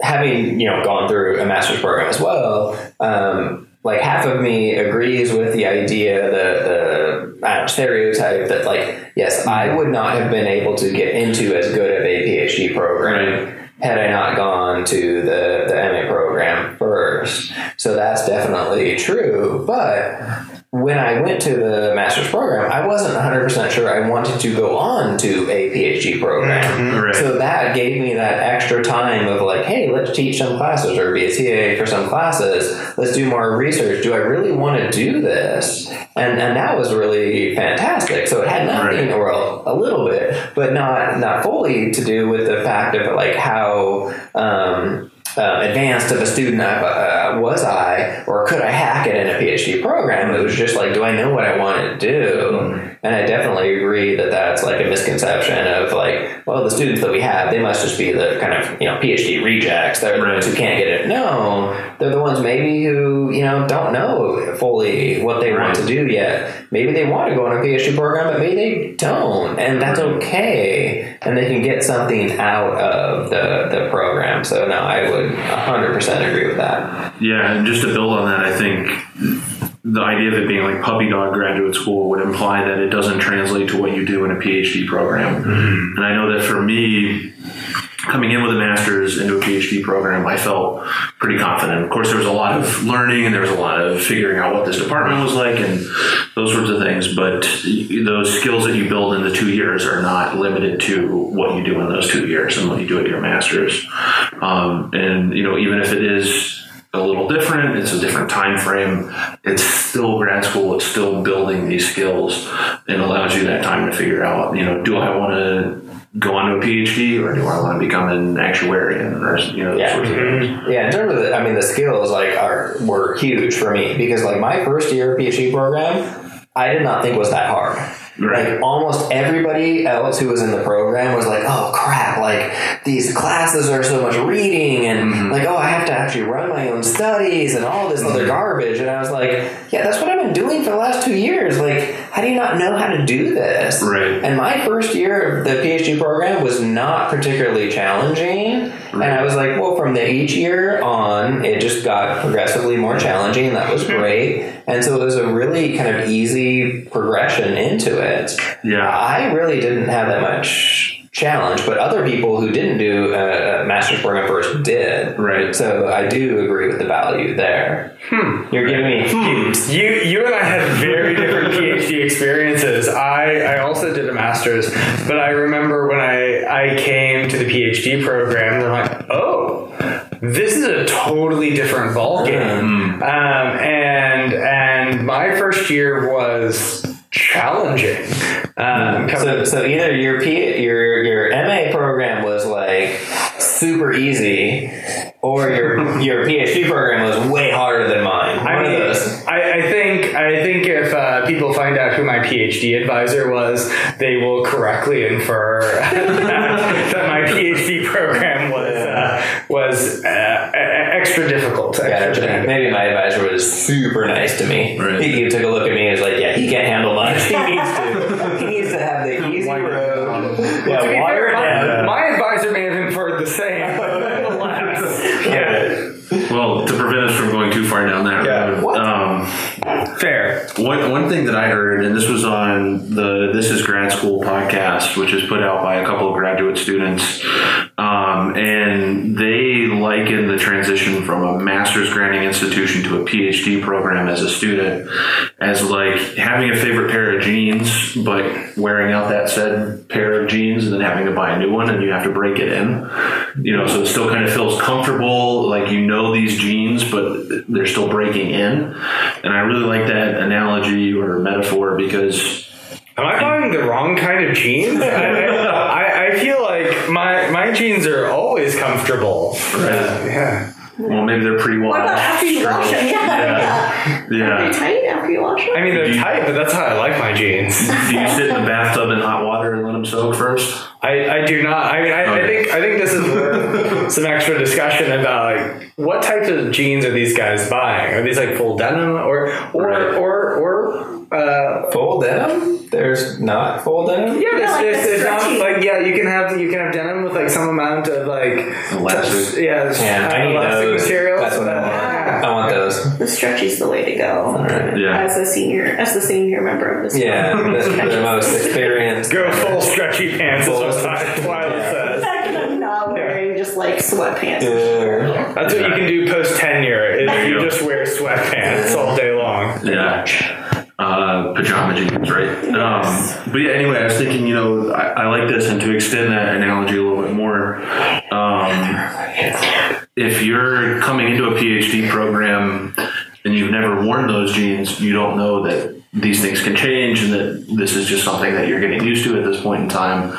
having you know gone through a master's program as well. Um, like half of me agrees with the idea, the the know, stereotype that like yes, I would not have been able to get into as good of a PhD program had I not gone to the the MA program first. So that's definitely true, but when I went to the master's program, I wasn't 100% sure I wanted to go on to a PhD program. Right. So that gave me that extra time of like, hey, let's teach some classes or be a TA for some classes. Let's do more research. Do I really want to do this? And and that was really fantastic. So it had nothing, Right. or a, a little bit, but not not fully to do with the fact of like how. Um, uh, advanced of a student I, uh, was I, or could I hack it in a PhD program? It was just like, do I know what I want to do? And I definitely agree that that's like a misconception of like, well, the students that we have, they must just be the kind of, you know, PhD rejects. They're the ones who can't get it. No, they're the ones maybe who, you know, don't know fully what they want to do yet. Maybe they want to go on a PhD program, but maybe they don't. And that's okay. And they can get something out of the, the program. So, no, I would 100% agree with that. Yeah, and just to build on that, I think the idea of it being like puppy dog graduate school would imply that it doesn't translate to what you do in a PhD program. And I know that for me, coming in with a master's into a PhD program, I felt pretty confident. Of course, there was a lot of learning and there was a lot of figuring out what this department was like and those sorts of things. But those skills that you build in the two years are not limited to what you do in those two years and what you do at your master's. Um, and, you know, even if it is a little different. It's a different time frame. It's still grad school. It's still building these skills and allows you that time to figure out, you know, do I want to go on to a PhD or do I want to become an actuarian or, you know, those Yeah. sorts of mm-hmm. things. Yeah, in terms of the, I mean, the skills like are were huge for me because like my first year PhD program, I did not think was that hard. Right. Like almost everybody else who was in the program was like, "Oh crap! Like these classes are so much reading, and mm-hmm. like oh, I have to actually run my own studies and all this other mm-hmm. garbage." And I was like, "Yeah, that's what I've been doing for the last two years. Like, how do you not know how to do this?" Right. And my first year of the PhD program was not particularly challenging. And I was like, well, from the each year on, it just got progressively more challenging. That was hmm. great. And so it was a really kind of easy progression into it. Yeah. I really didn't have that much challenge, but other people who didn't do a a master's program first did. Right. So I do agree with the value there. Hmm. You're giving me hmm. You you and I had very different PhD experiences. I, I also did a master's, but I remember when I, I came to the PhD program, they're like, oh, this is a totally different ballgame. Hmm. Um, and and my first year was challenging. Um, So, so either your P, your your MA program was like super easy, or your <laughs> your PhD program was way harder than mine. One I of mean, those. I, I think I think if uh, people find out who my PhD advisor was, they will correctly infer <laughs> that, that my PhD program was uh, was uh, extra difficult. Extra maybe- difficult. maybe my advisor was super nice to me. Right. He, he took a look at me and was like, "Yeah, he can't handle much. <laughs> He needs to. he needs to have the easy road. To be water fair, my, down. my advisor may have inferred the same, <laughs> <laughs> Yeah. Well, to prevent us from going too far down that Yeah. road, What? um, fair. One, one thing that I heard, and this was on the This is Grad School podcast, which is put out by a couple of graduate students, um, and they liken the transition from a master's granting institution to a PhD program as a student as like having a favorite pair of jeans, but wearing out that said pair of jeans and then having to buy a new one and you have to break it in. You know, so it still kind of feels comfortable, like you know these jeans, but they're still breaking in. And I really like that analogy or metaphor because Am I buying the wrong kind of jeans? I, I, I feel like my my jeans are always comfortable. Right. yeah. well maybe they're pretty What about after you wash them? Yeah, yeah. Yeah. Are they tight after you wash them? I mean, they're tight, but that's how I like my jeans. <laughs> Do you sit in the bathtub in hot water and let them soak first? I, I do not. I mean, I, I think I think this is worth some extra discussion about like what types of jeans are these guys buying? Are these like full denim or or Right. or or uh, Full denim? There's not full denim. yeah, Yeah, like there's, the there's, there's not like yeah, you can have you can have denim with like some amount of like Elastic. yeah, Yeah, I uh, need those. materials. That's what I want. Yeah. I want those. The stretchy's the way to go. Alright. Yeah. As a senior, as the senior member of this. Yeah, <laughs> the, the most experienced. Go full stretchy pants is what Twyla says. Back and I'm not wearing just like sweatpants. Yeah. That's what you can do post tenure. Is you just wear sweatpants all day long. Yeah. Uh, pajama jeans, right? Um, but yeah, anyway, I was thinking, you know, I, I like this, and to extend that analogy a little bit more, um, if you're coming into a PhD program and you've never worn those jeans, you don't know that these things can change and that this is just something that you're getting used to at this point in time.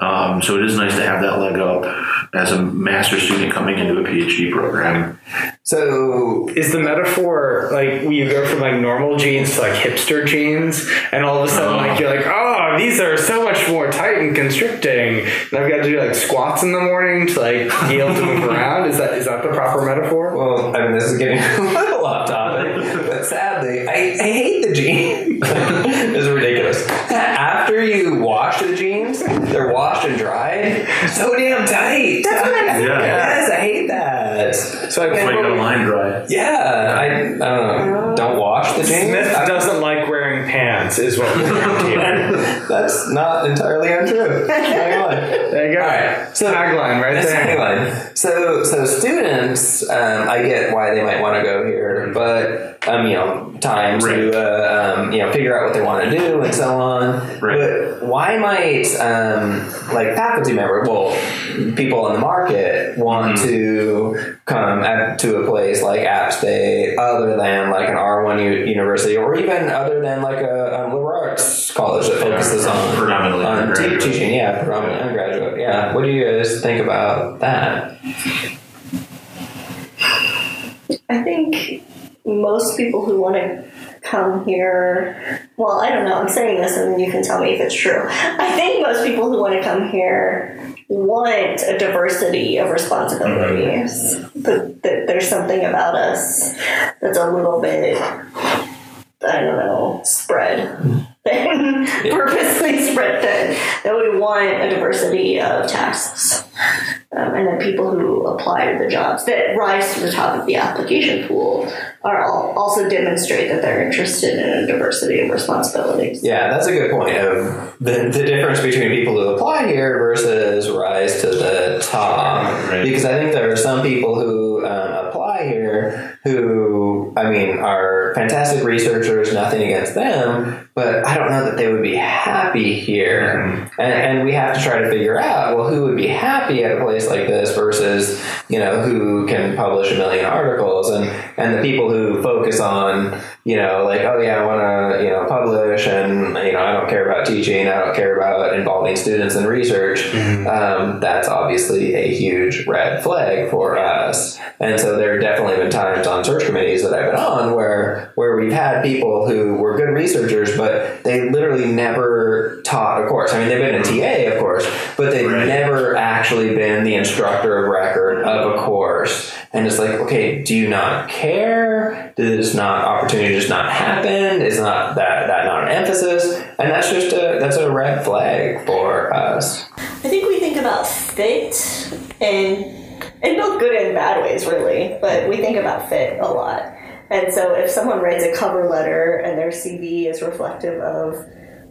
Um, so it is nice to have that leg up as a master student coming into a PhD program. So Is the metaphor like you go from like normal jeans to like hipster jeans, and all of a sudden like you're like, oh, these are so much more tight and constricting, and I've got to do like squats in the morning to like be able to move around. Is that is that the proper metaphor? Well, I mean, this is getting <laughs> a little off topic, but sadly, I, I hate So damn tight. That's what I'm Yeah. Yes, I hate that. So like, It's like a line dry. Yeah, I, I don't know. Wash the jeans. Smith doesn't like wearing pants, is what we're hearing here. <laughs> That's not entirely untrue. <laughs> There you go. All right, so tagline right there. tagline. So, so students, um, I get why they might want to go here, but um, you know, time Right. to uh, um, you know figure out what they want to do and so on. Right. But why might um, like faculty member, well, people in the market want Mm-hmm. to come at, to a place like App State other than like an R one university, or even other than like a um, liberal arts college that focuses on Predominantly on te- teaching? Yeah, predominantly undergraduate. Yeah. What do you guys think about that? I think most people who want to come here, well, I don't know, I'm saying this and you can tell me if it's true. I think most people who want to come here want a diversity of responsibilities. But th- there's something about us that's a little bit, I don't know, spread. thin, <laughs> purposely spread thin. That we want a diversity of tasks um, and then people who apply to the jobs that rise to the top of the application pool are all, also demonstrate that they're interested in a diversity of responsibilities. Yeah, that's a good point of the, the difference between people who apply here versus rise to the top. Right. Because I think there are some people who um, apply here who, I mean, are fantastic researchers, nothing against them, but I don't know that they would be happy here. And, and we have to try to figure out, well, who would be happy at a place like this versus, you know, who can publish a million articles and, and the people who focus on, you know, like, oh yeah, I want to, you know, publish and, you know, I don't care about teaching. I don't care about involving students in research. Um, that's obviously a huge red flag for us. And so there have definitely been times on search committees that I've been on where, where we've had people who were good researchers, but they literally never taught a course. I mean, they've been mm-hmm. a TA, of course, but they've Right. never actually been the instructor of record of a course. And it's like, okay, do you not care? Did this not opportunity just not happen? Is not that that not an emphasis? And that's just a that's a red flag for us. I think we think about fit and in both good and bad ways, really, but we think about fit a lot. And so if someone writes a cover letter and their CV is reflective of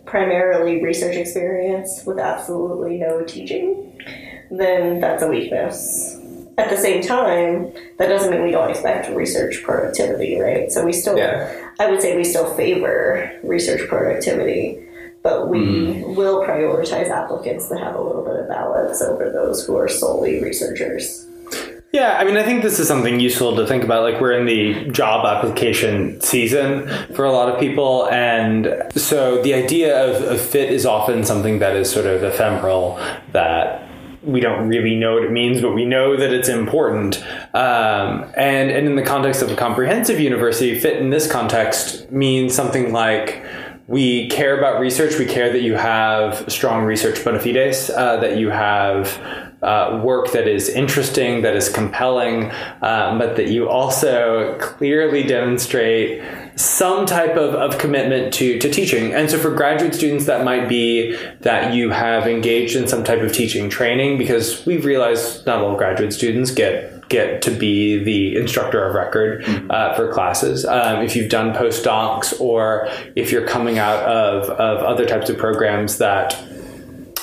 primarily research experience with absolutely no teaching, then that's a weakness. At the same time, that doesn't mean we don't expect research productivity, right? So we still, Yeah. I would say we still favor research productivity, but we hmm. will prioritize applicants that have a little bit of balance over those who are solely researchers. Yeah, I mean, I think this is something useful to think about. Like, we're in the job application season for a lot of people. And so the idea of, of fit is often something that is sort of ephemeral, that we don't really know what it means, but we know that it's important. Um, and, and in the context of a comprehensive university, fit in this context means something like we care about research. We care that you have strong research bona fides, uh, that you have uh, work that is interesting, that is compelling, um, but that you also clearly demonstrate some type of, of commitment to, to teaching. And so for graduate students, that might be that you have engaged in some type of teaching training because we've realized not all graduate students get get to be the instructor of record uh, for classes. Um, if you've done postdocs or if you're coming out of, of other types of programs that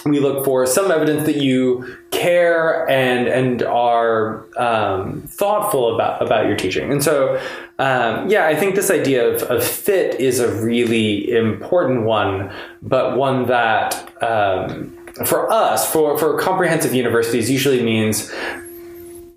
we look for some evidence that you care and and are um, thoughtful about about your teaching. And so, um, yeah, I think this idea of, of fit is a really important one, but one that um, for us, for for comprehensive universities, usually means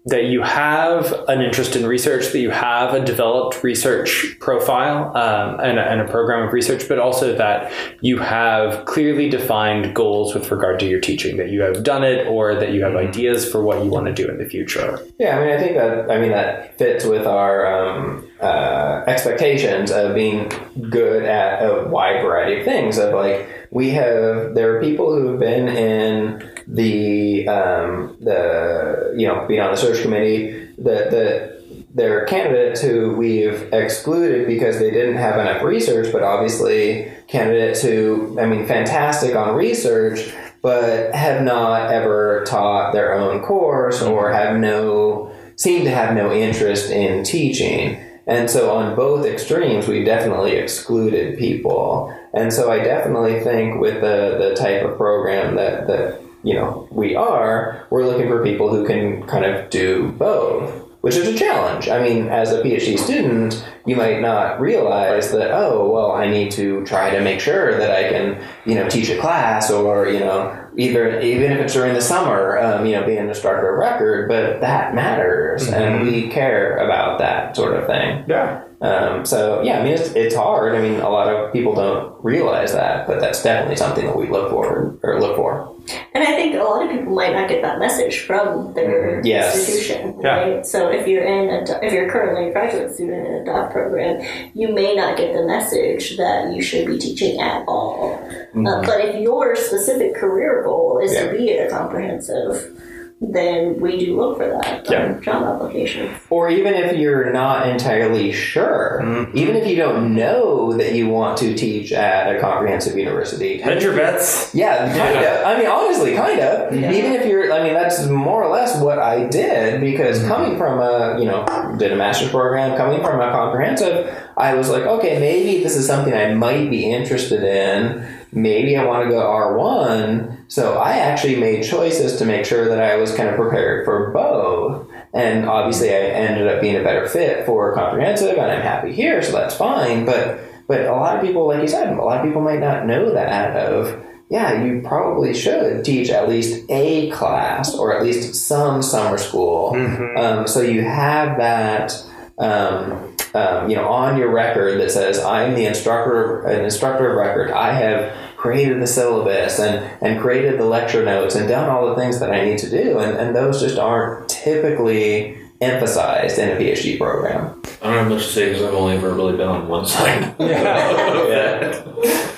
that you have an interest in research, that you have a developed research profile um, and, a, and, a, program of research, but also that you have clearly defined goals with regard to your teaching, that you have done it or that you have mm-hmm. ideas for what you want to do in the future. Yeah, I mean, I think that I mean that fits with our um, uh, expectations of being good at a wide variety of things. Of like, we have there are people who have been in the um, the you know being on the search committee that the there are candidates who we've excluded because they didn't have enough research, but obviously candidates who I mean fantastic on research but have not ever taught their own course or have no seem to have no interest in teaching. And so on both extremes, we definitely excluded people. And so I definitely think with the, the type of program that, that you know we are, we're looking for people who can kind of do both, which is a challenge. I mean, as a PhD student, you might not realize that oh well, I need to try to make sure that I can you know teach a class or you know either even if it's during the summer, um, you know, being an instructor of record, but that matters, mm-hmm. and we care about that sort of thing. Yeah. Um, so yeah, I mean, it's, it's hard. I mean, a lot of people don't realize that, but that's definitely something that we look for or look for. And I think a lot of people might not get that message from their yes. institution, right? Yeah. So if you're in a, if you're currently a graduate student in a DOF program, you may not get the message that you should be teaching at all. Mm-hmm. Uh, but if your specific career goal is yeah. to be a comprehensive then we do look for that yeah. job application. Or even if you're not entirely sure, mm-hmm. even if you don't know that you want to teach at a comprehensive university, hedge your bets. Yeah, kind yeah. of. I mean, honestly, kind of. Yeah. Even if you're, I mean, that's more or less what I did because mm-hmm. coming from a, you know, did a master's program, coming from a comprehensive, I was like, okay, maybe this is something I might be interested in. Maybe I want to go R1 so I actually made choices to make sure that I was kind of prepared for both. And obviously, I ended up being a better fit for comprehensive, and I'm happy here, so that's fine. But but a lot of people, like you said, a lot of people might not know that of yeah, you probably should teach at least a class or at least some summer school. Mm-hmm. Um, so you have that. Um, um, you know, on your record that says, "I'm the instructor, an instructor of record. I have created the syllabus and, and created the lecture notes and done all the things that I need to do. And, and those just aren't typically emphasized in a PhD program. I don't have much to say because I've only ever really been on one side. <laughs> yeah. <laughs> yeah.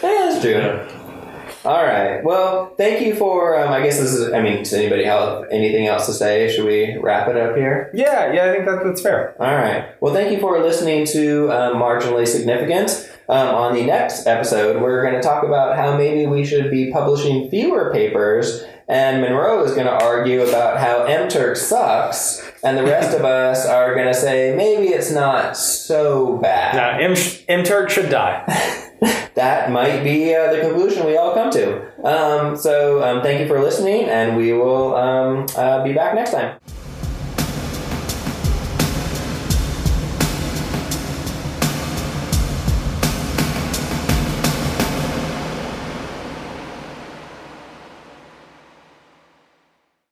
That's true. All right. Well, thank you for. Um, I guess this is. I mean, does anybody have anything else to say? Should we wrap it up here? Yeah. Yeah. I think that, that's fair. All right. Well, thank you for listening to um, Marginally Significant. Um, on the next episode, we're going to talk about how maybe we should be publishing fewer papers, and Monroe is going to argue about how MTurk sucks, and the rest of <laughs> us are going to say maybe it's not so bad. No, M- MTurk should die. <laughs> <laughs> that might be uh, the conclusion we all come to. Um, so um, thank you for listening, and we will um, uh, be back next time.